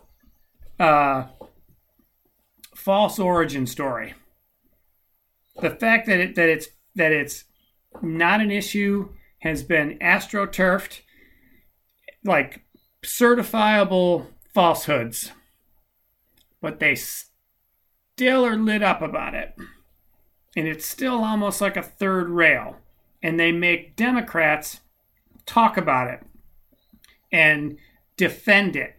Speaker 3: uh, false origin story? The fact that it that it's that it's not an issue, has been astroturfed, like certifiable falsehoods. But they still are lit up about it. And it's still almost like a third rail. And they make Democrats talk about it and defend it.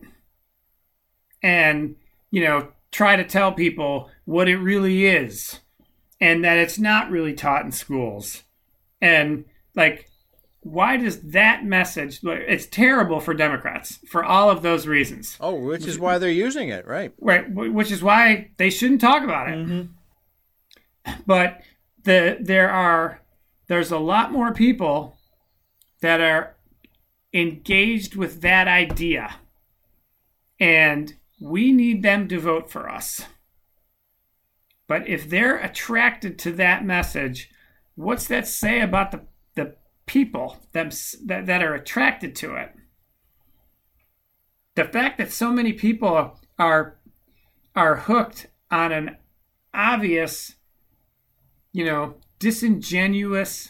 Speaker 3: And, you know, try to tell people what it really is and that it's not really taught in schools. And like, why does that message? It's terrible for Democrats for all of those reasons.
Speaker 2: Oh, which is why they're using it, right?
Speaker 3: Right, which is why they shouldn't talk about it. Mm-hmm. But the there are there's a lot more people that are engaged with that idea, and we need them to vote for us. But if they're attracted to that message, what's that say about the, the people that, that, are attracted to it? The fact that so many people are are hooked on an obvious, you know, disingenuous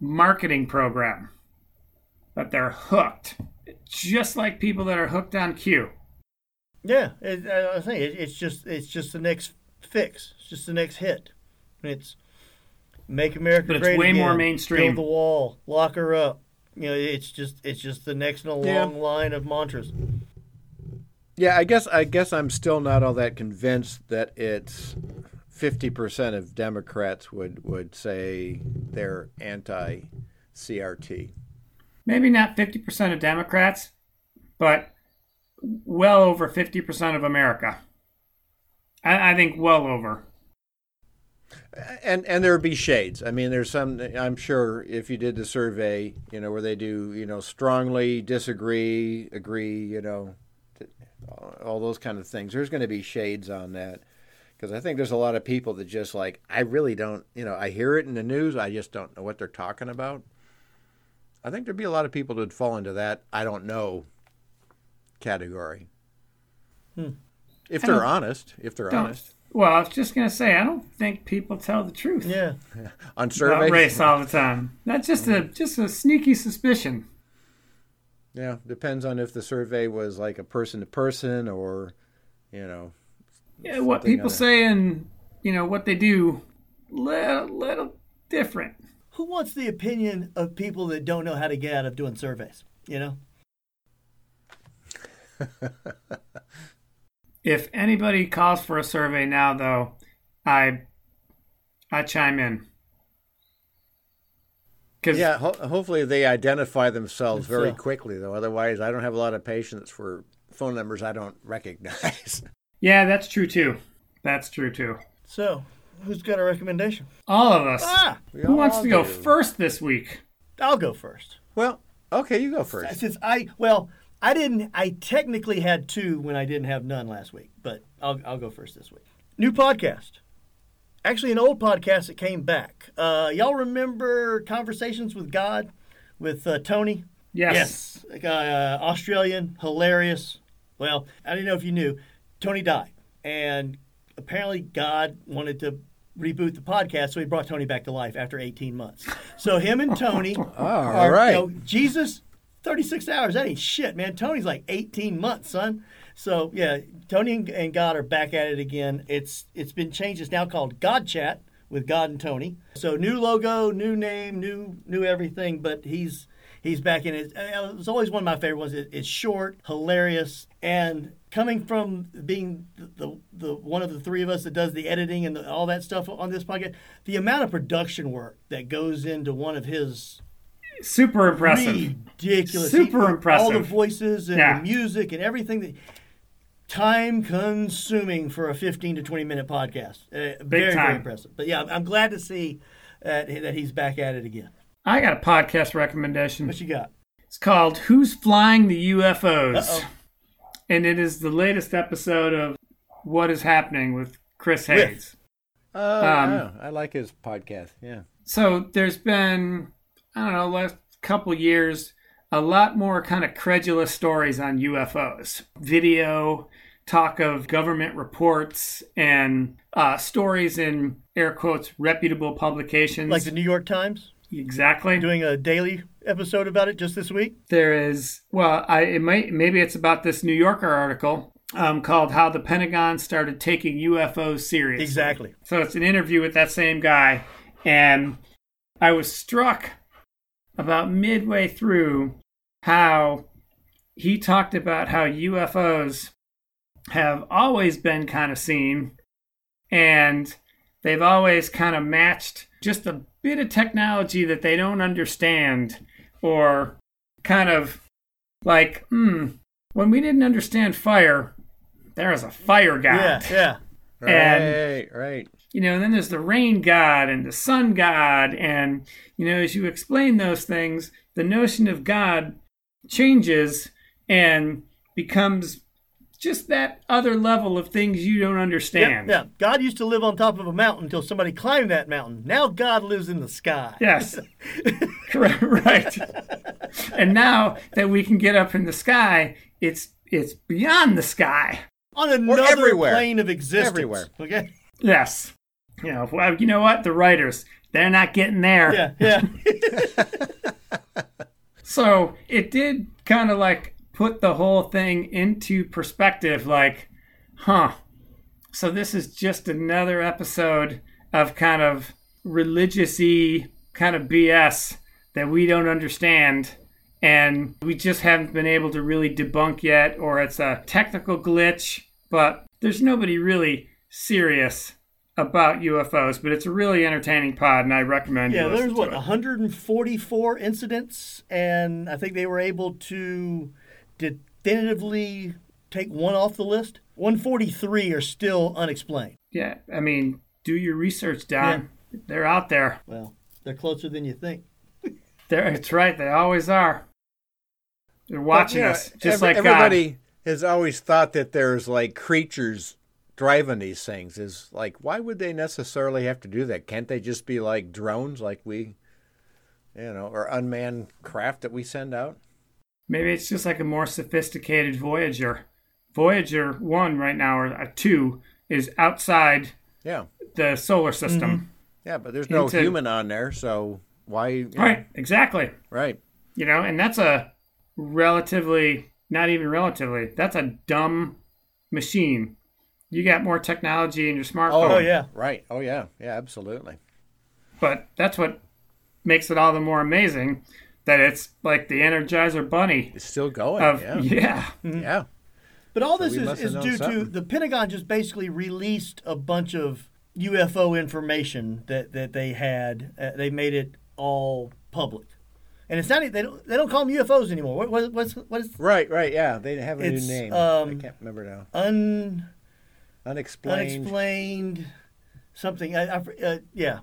Speaker 3: marketing program. But they're hooked, just like people that are hooked on Q.
Speaker 1: Yeah, it, I saying it, it's just it's just the next fix. It's just the next hit. It's make America
Speaker 3: but it's
Speaker 1: great
Speaker 3: way
Speaker 1: again.
Speaker 3: more mainstream.
Speaker 1: Build the wall, lock her up. You know, it's just it's just the next in a
Speaker 2: Yeah.
Speaker 1: long line of mantras.
Speaker 2: Yeah, I guess I guess I'm still not all that convinced that it's fifty percent of Democrats would would say they're anti CRT.
Speaker 3: Maybe not 50% of Democrats, but well over 50% of America. I, I think well over.
Speaker 2: And and there would be shades. I mean, there's some. I'm sure if you did the survey, you know, where they do, you know, strongly disagree, agree, you know, all those kind of things. There's going to be shades on that because I think there's a lot of people that just like I really don't, you know, I hear it in the news, I just don't know what they're talking about. I think there'd be a lot of people that would fall into that I don't know category.
Speaker 1: Hmm.
Speaker 2: If they're honest, if they're honest
Speaker 3: Well, I was just going to say, I don't think people tell the truth
Speaker 1: Yeah,
Speaker 2: on
Speaker 3: about
Speaker 2: surveys.
Speaker 3: race all the time. That's just a just a sneaky suspicion.
Speaker 2: Yeah, depends on if the survey was like a person to person or, you know.
Speaker 3: Yeah, what people
Speaker 2: on a-
Speaker 3: say and you know what they do, little little different.
Speaker 1: who wants the opinion of people that don't know how to get out of doing surveys? You know,
Speaker 3: If anybody calls for a survey now, though, I I chime in. Because
Speaker 2: Yeah, ho- hopefully they identify themselves very
Speaker 1: sir.
Speaker 2: quickly, though. Otherwise, I don't have a lot of patience for phone numbers I don't recognize.
Speaker 3: yeah, that's true too. That's true too.
Speaker 1: so who's got a recommendation?
Speaker 3: All of us.
Speaker 1: Ah,
Speaker 3: Who wants
Speaker 2: all
Speaker 3: to go first this week?
Speaker 1: I'll go first.
Speaker 2: Well, okay, you go first.
Speaker 1: Since I well, I didn't. I technically had two when I didn't have none last week, but I'll I'll go first this week. New podcast. Actually, an old podcast that came back. Uh, y'all remember conversations with God with uh, Tony?
Speaker 3: Yes.
Speaker 1: Yes, uh, Australian, hilarious. Well, I didn't know if you knew, Tony died, and apparently God wanted to reboot the podcast, so he brought Tony back to life after 18 months. So him and Tony
Speaker 2: All
Speaker 1: are,
Speaker 2: right.
Speaker 1: you know, Jesus, 36 hours. That ain't shit, man. Tony's like 18 months, son. So yeah, Tony and- God are back at it again. It's it's been changed. It's now called God Chat with God and Tony. So new logo, new name, new new everything. But he's he's back in it. Uh, It's always one of my favorite ones. It, it's short, hilarious, and coming from being the, the the one of the three of us that does the editing and the, all that stuff on this podcast, the amount of production work that goes into one of his
Speaker 3: Super impressive.
Speaker 1: ridiculous.
Speaker 3: Super
Speaker 1: He-
Speaker 3: impressive.
Speaker 1: All the voices and
Speaker 3: Yeah.
Speaker 1: the music and everything. That, time consuming for a 15 to 20 minute podcast. Uh, very,
Speaker 3: time.
Speaker 1: very impressive. But yeah, I'm- glad to see that, that he's back at it again.
Speaker 3: I got a podcast recommendation.
Speaker 1: What you got?
Speaker 3: It's called Who's Flying the UFOs?
Speaker 1: Uh-oh.
Speaker 3: And it is the latest episode of What is Happening with Chris. Hayes.
Speaker 2: Oh,
Speaker 3: Um,
Speaker 2: yeah, I like his podcast. Yeah.
Speaker 3: So there's been, I don't know, last couple years, a lot more kind of credulous stories on UFOs. Video, talk of government reports, and uh, stories in air quotes reputable publications.
Speaker 1: Like the New York Times?
Speaker 3: Exactly.
Speaker 1: Doing a daily episode about it just this week.
Speaker 3: There is well, I it might maybe it's about this New Yorker article um, called "How the Pentagon Started Taking UFOs Seriously."
Speaker 1: Exactly.
Speaker 3: So it's an interview with that same guy, and I was struck about midway through how he talked about how UFOs have always been kind of seen, and they've always kind of matched just a bit of technology that they don't understand, or kind of like, hmm, when we didn't understand fire, there was a fire god.
Speaker 1: Yeah, yeah.
Speaker 3: And-
Speaker 2: Right, right.
Speaker 3: You know, and then there's the rain god and the sun god. And, you know, as you explain those things, the notion of God changes and becomes just that other level of things you don't understand.
Speaker 1: yeah. God used to live on top of a mountain until somebody climbed that mountain. Now God lives in the sky.
Speaker 3: Yes. Correct. Right. and now that we can get up in the sky, it's it's beyond the sky.
Speaker 1: On another plane of existence.
Speaker 2: Everywhere.
Speaker 1: Okay.
Speaker 3: Yes. You know, well, uh, you know what? The writers, they're not getting there.
Speaker 1: Yeah, yeah.
Speaker 3: So it did kind of like put the whole thing into perspective like, huh, so this is just another episode of kind of religious y kind of BS that we don't understand and we just haven't been able to really debunk yet, or it's a technical glitch, but there's nobody really serious about UFOs, but it's a really entertaining pod, and I recommend it.
Speaker 1: Yeah,
Speaker 3: you
Speaker 1: there's what
Speaker 3: to it.
Speaker 1: 144 incidents, and I think they were able to definitively take one off the list. 143 are still unexplained.
Speaker 3: Yeah, I mean, do your research, Don. Yeah. They're out there.
Speaker 1: Well, they're closer than you think.
Speaker 3: They're, it's right. They always are. They're watching
Speaker 2: But, you
Speaker 3: us, just
Speaker 2: every-
Speaker 3: like
Speaker 2: everybody has always thought that there's like creatures driving these things. Is like, why would they necessarily have to do that? Can't they just be like drones, like we, you know, or unmanned craft that we send out?
Speaker 3: Maybe it's just like a more sophisticated Voyager. Voyager one right now or uh, two is outside
Speaker 2: Yeah,
Speaker 3: the solar system.
Speaker 1: Mm-hmm.
Speaker 2: yeah, but there's no
Speaker 3: Into-
Speaker 2: human on there, so why? you know,
Speaker 3: Right. Exactly.
Speaker 2: right.
Speaker 3: You know, and that's a relatively, not even relatively. That's a dumb machine. You got more technology in your smartphone.
Speaker 1: Oh, yeah.
Speaker 2: right. Oh yeah, yeah, absolutely.
Speaker 3: But that's what makes it all the more amazing that it's like the Energizer Bunny
Speaker 2: It's still going.
Speaker 3: of
Speaker 2: yeah,
Speaker 3: yeah.
Speaker 2: yeah.
Speaker 1: But all this is, is
Speaker 2: known
Speaker 1: due to the Pentagon just basically released a bunch of UFO information that, that they had. Uh, they made it all public. And it's not e, they don't they don't call them UFOs anymore. What what what's what is
Speaker 2: Right, right. Yeah, they have a new name.
Speaker 1: um,
Speaker 2: I can't remember now.
Speaker 1: un
Speaker 2: Unexplained.
Speaker 1: unexplained something? I, I, uh, yeah.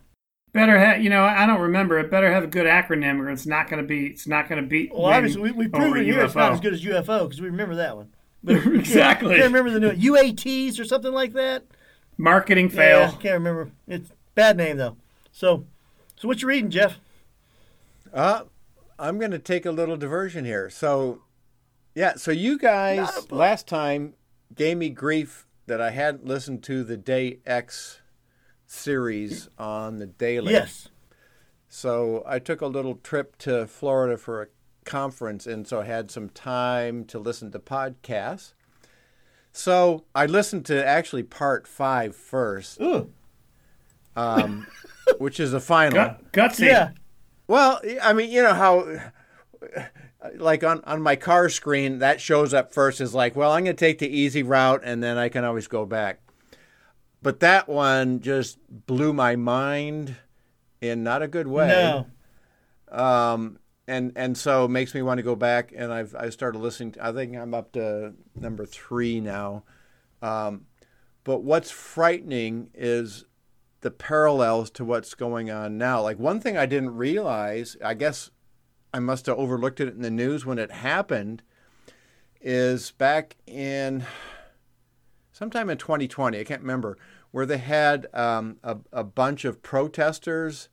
Speaker 3: Better have you know I don't remember it. Better have a good acronym or it's not going to be it's not going to be.
Speaker 1: Well, obviously we we
Speaker 3: over
Speaker 1: proven here it's not as good as UFO because we remember that one.
Speaker 3: exactly.
Speaker 1: Can't remember the new UATs or something like that.
Speaker 3: Marketing
Speaker 1: Yeah,
Speaker 3: fail.
Speaker 1: can't remember. It's bad name though. So, so what you reading, Jeff?
Speaker 2: Uh, I'm going to take a little diversion here. So, yeah, so you guys
Speaker 1: Not a book.
Speaker 2: last time gave me grief that I hadn't listened to the Day X series on the Daily.
Speaker 1: Yes.
Speaker 2: So I took a little trip to Florida for a conference, and so I had some time to listen to podcasts. So I listened to actually part five first, um, which is the final.
Speaker 3: Gut, gutsy.
Speaker 1: Yeah.
Speaker 2: Well, I mean, you know how, like on, on my car screen, that shows up first is like, well, I'm going to take the easy route and then I can always go back. But that one just blew my mind in not a good way.
Speaker 1: No.
Speaker 2: Um, and and so it makes me want to go back and I've I started listening. To, I think I'm up to number three now. Um, but what's frightening is the parallels to what's going on now. Like one thing I didn't realize, I guess I must have overlooked it in the news when it happened, is back in sometime in 2020, I can't remember, where they had um, a, a bunch of protesters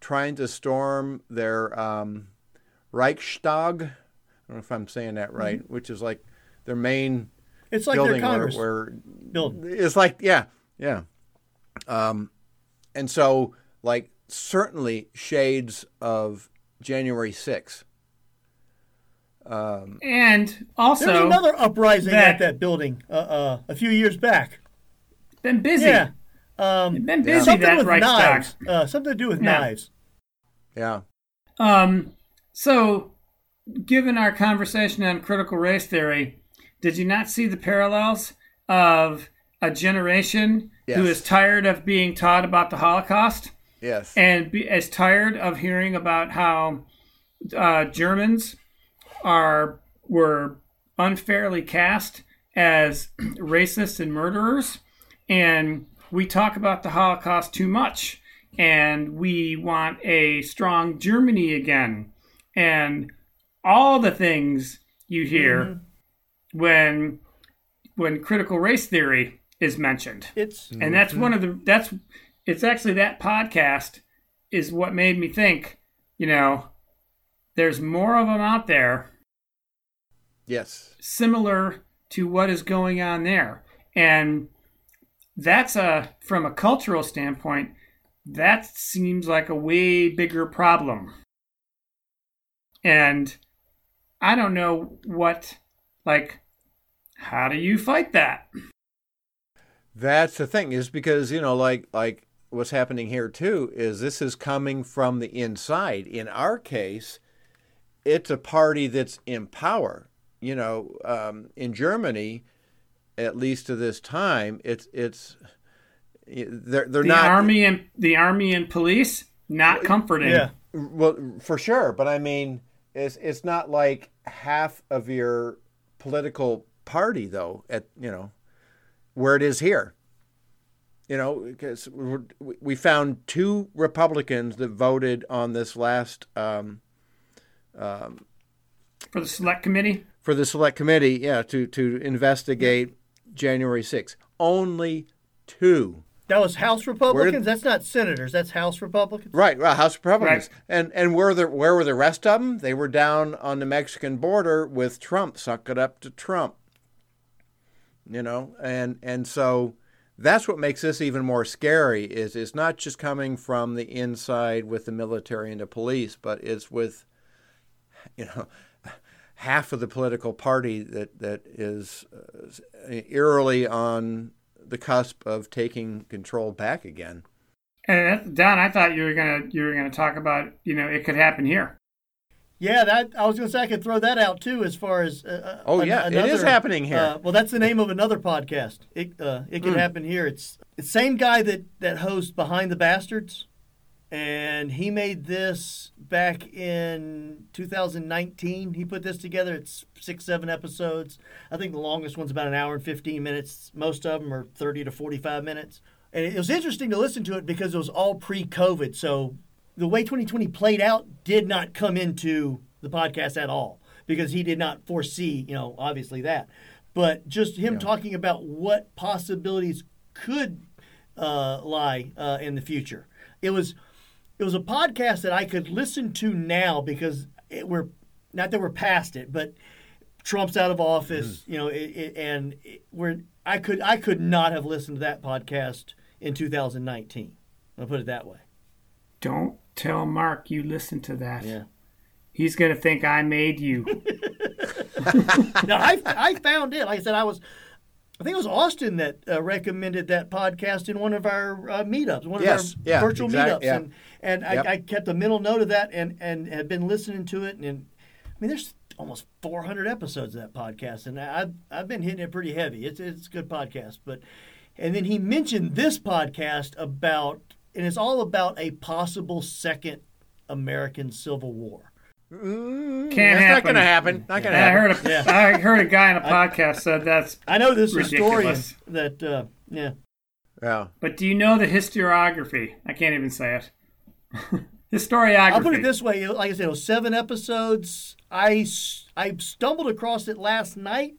Speaker 2: trying to storm their um, Reichstag. I don't know if I'm saying that right, which is like their main
Speaker 1: It's like their
Speaker 2: building where,
Speaker 1: Congress
Speaker 2: where
Speaker 1: building.
Speaker 2: it's like yeah, yeah. Um, and so like certainly shades of January 6th.
Speaker 3: And also.
Speaker 1: There was another uprising
Speaker 3: that-
Speaker 1: at that building uh, uh, a few years back.
Speaker 3: been busy.
Speaker 1: Yeah. Um,
Speaker 3: Been busy
Speaker 1: something
Speaker 3: that
Speaker 1: with knives. Uh, something to do with
Speaker 3: Yeah.
Speaker 1: knives.
Speaker 2: Yeah.
Speaker 3: Um, so, given our conversation on critical race theory, did you not see the parallels of a generation who
Speaker 2: Yes.
Speaker 3: is tired of being taught about the Holocaust
Speaker 2: Yes.
Speaker 3: and be, is tired of hearing about how uh, Germans are were unfairly cast as racists and murderers, and we talk about the Holocaust too much, and we want a strong Germany again, and all the things you hear when when critical race theory is mentioned.
Speaker 1: It's
Speaker 3: and that's one of the that's it's actually that podcast is what made me think you know there's more of them out there
Speaker 2: yes.
Speaker 3: similar to what is going on there. And that's a from a cultural standpoint that seems like a way bigger problem. And i don't know what like how do you fight that?
Speaker 2: That's the thing is because you know like like what's happening here too is this is coming from the inside. In our case, it's a party that's in power. You know, um, in Germany, at least to this time, it's it's they're they're not
Speaker 3: the
Speaker 2: not
Speaker 3: army and the army and police not comforting
Speaker 1: yeah.
Speaker 2: Well, for sure, but I mean, it's it's not like half of your political party though. At you know, where it is here. You know, because we're- found two Republicans that voted on this last um,
Speaker 3: for the select committee
Speaker 2: for the select committee. Yeah, to to investigate January 6th. Only two.
Speaker 1: That was House Republicans. That's not senators. That's House Republicans.
Speaker 2: Right, right, House Republicans,
Speaker 3: Right.
Speaker 2: and and where the where were the rest of them? They were down on the Mexican border with Trump. Suck it up to Trump. You know, and and so that's what makes this even more scary. Is it's not just coming from the inside with the military and the police, but it's with, you know, half of the political party that that is uh, eerily on the cusp of taking control back again.
Speaker 3: and don i thought you were gonna you were gonna talk about you know it could happen here
Speaker 1: Yeah, that I was going to say I could throw that out too. As far as uh, uh,
Speaker 2: Oh,
Speaker 1: an-
Speaker 2: yeah, it is happening here.
Speaker 1: Uh, well, that's the name of another podcast. It uh, it can happen here. It's the same guy that that hosts Behind the Bastards, and he made this back in 2019. He put this together. It's six seven episodes. I think the longest one's about an hour and 15 minutes. Most of them are 30 to 45 minutes. And it was interesting to listen to it because it was all pre-COVID. So the way 2020 played out did not come into the podcast at all because he did not foresee, you know, obviously that. But just him talking about what possibilities could uh, lie uh, in the future. It was it was a podcast that I could listen to now because it, we're not that we're past it, but Trump's out of office, you know, it, it, and we're I could I could not have listened to that podcast in 2019. I'll put it that way.
Speaker 3: Don't tell mark you listen to that
Speaker 1: Yeah.
Speaker 3: he's gonna think i made you
Speaker 1: no, I, I found it. Like I said, I was, I think it was Austin that uh, recommended that podcast in one of our uh, meetups, one
Speaker 2: Yes,
Speaker 1: of our
Speaker 2: yeah,
Speaker 1: virtual
Speaker 2: exact-
Speaker 1: meetups,
Speaker 2: yeah.
Speaker 1: and and
Speaker 2: Yep.
Speaker 1: I, I kept a mental note of that, and and had been listening to it, and, and I mean, there's almost 400 episodes of that podcast, and I've I've been hitting it pretty heavy. It's it's a good podcast, but and then he mentioned this podcast about, and it's all about a possible second American Civil War.
Speaker 3: can't
Speaker 2: That's
Speaker 3: happen
Speaker 2: not going to happen. Not going to
Speaker 3: I
Speaker 2: happen.
Speaker 3: heard a, I heard a guy on a podcast said that's
Speaker 1: I know this historian
Speaker 3: Ridiculous.
Speaker 1: that uh, yeah.
Speaker 2: Yeah.
Speaker 3: but do you know the historiography i can't even say it historiography
Speaker 1: I'll put it this way: like I said, it was seven episodes. I I stumbled across it last night.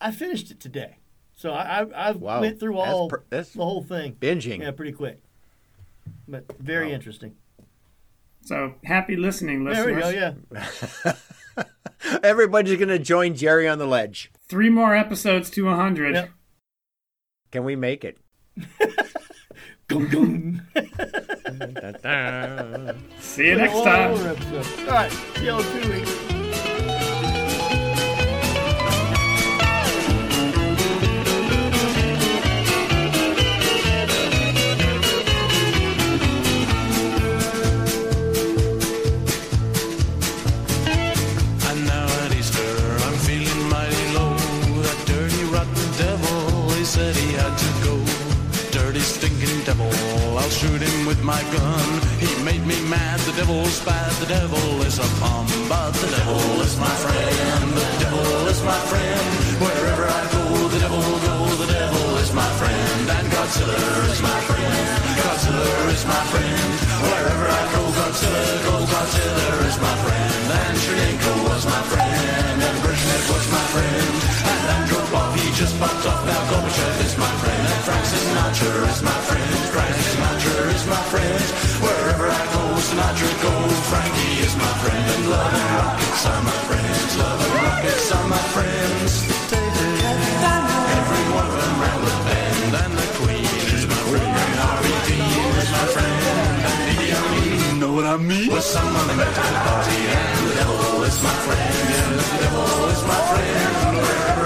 Speaker 1: I finished it today, so I I, I
Speaker 2: Wow.
Speaker 1: went through
Speaker 2: That's
Speaker 1: all
Speaker 2: per- that's
Speaker 1: the whole thing.
Speaker 2: Binging.
Speaker 1: Yeah, pretty quick, but very interesting.
Speaker 3: so happy listening
Speaker 1: There we
Speaker 3: listeners
Speaker 1: go. Yeah,
Speaker 2: Everybody's going to join Jerry on the ledge.
Speaker 3: three more episodes to 100
Speaker 1: Yep.
Speaker 2: Can we make it?
Speaker 1: Gung, gung.
Speaker 3: See you next time.
Speaker 1: All right, see you all in two weeks.
Speaker 4: Shoot him with my gun. He made me mad, the devil's bad, the devil is a bum. But the devil is my friend, the devil is my friend. Wherever I go, the devil go, the devil is my friend. And Godzilla is my friend, Godzilla is my friend. Wherever I go, Godzilla, go, Godzilla is my friend. And Chernenko was my friend, and Brezhnev was my friend. And Andropov, he just popped off, now Gorbachev is my friend. And Frank Sinatra is my friend, Frankie is my friend. And love and rockets are my friends, and rockets are my friends. Every one the bend, and the Queen is my friend, and is my friend, and Amin, know what I mean? Was someone met a party, and the devil is my friend, yes, the devil is my friend.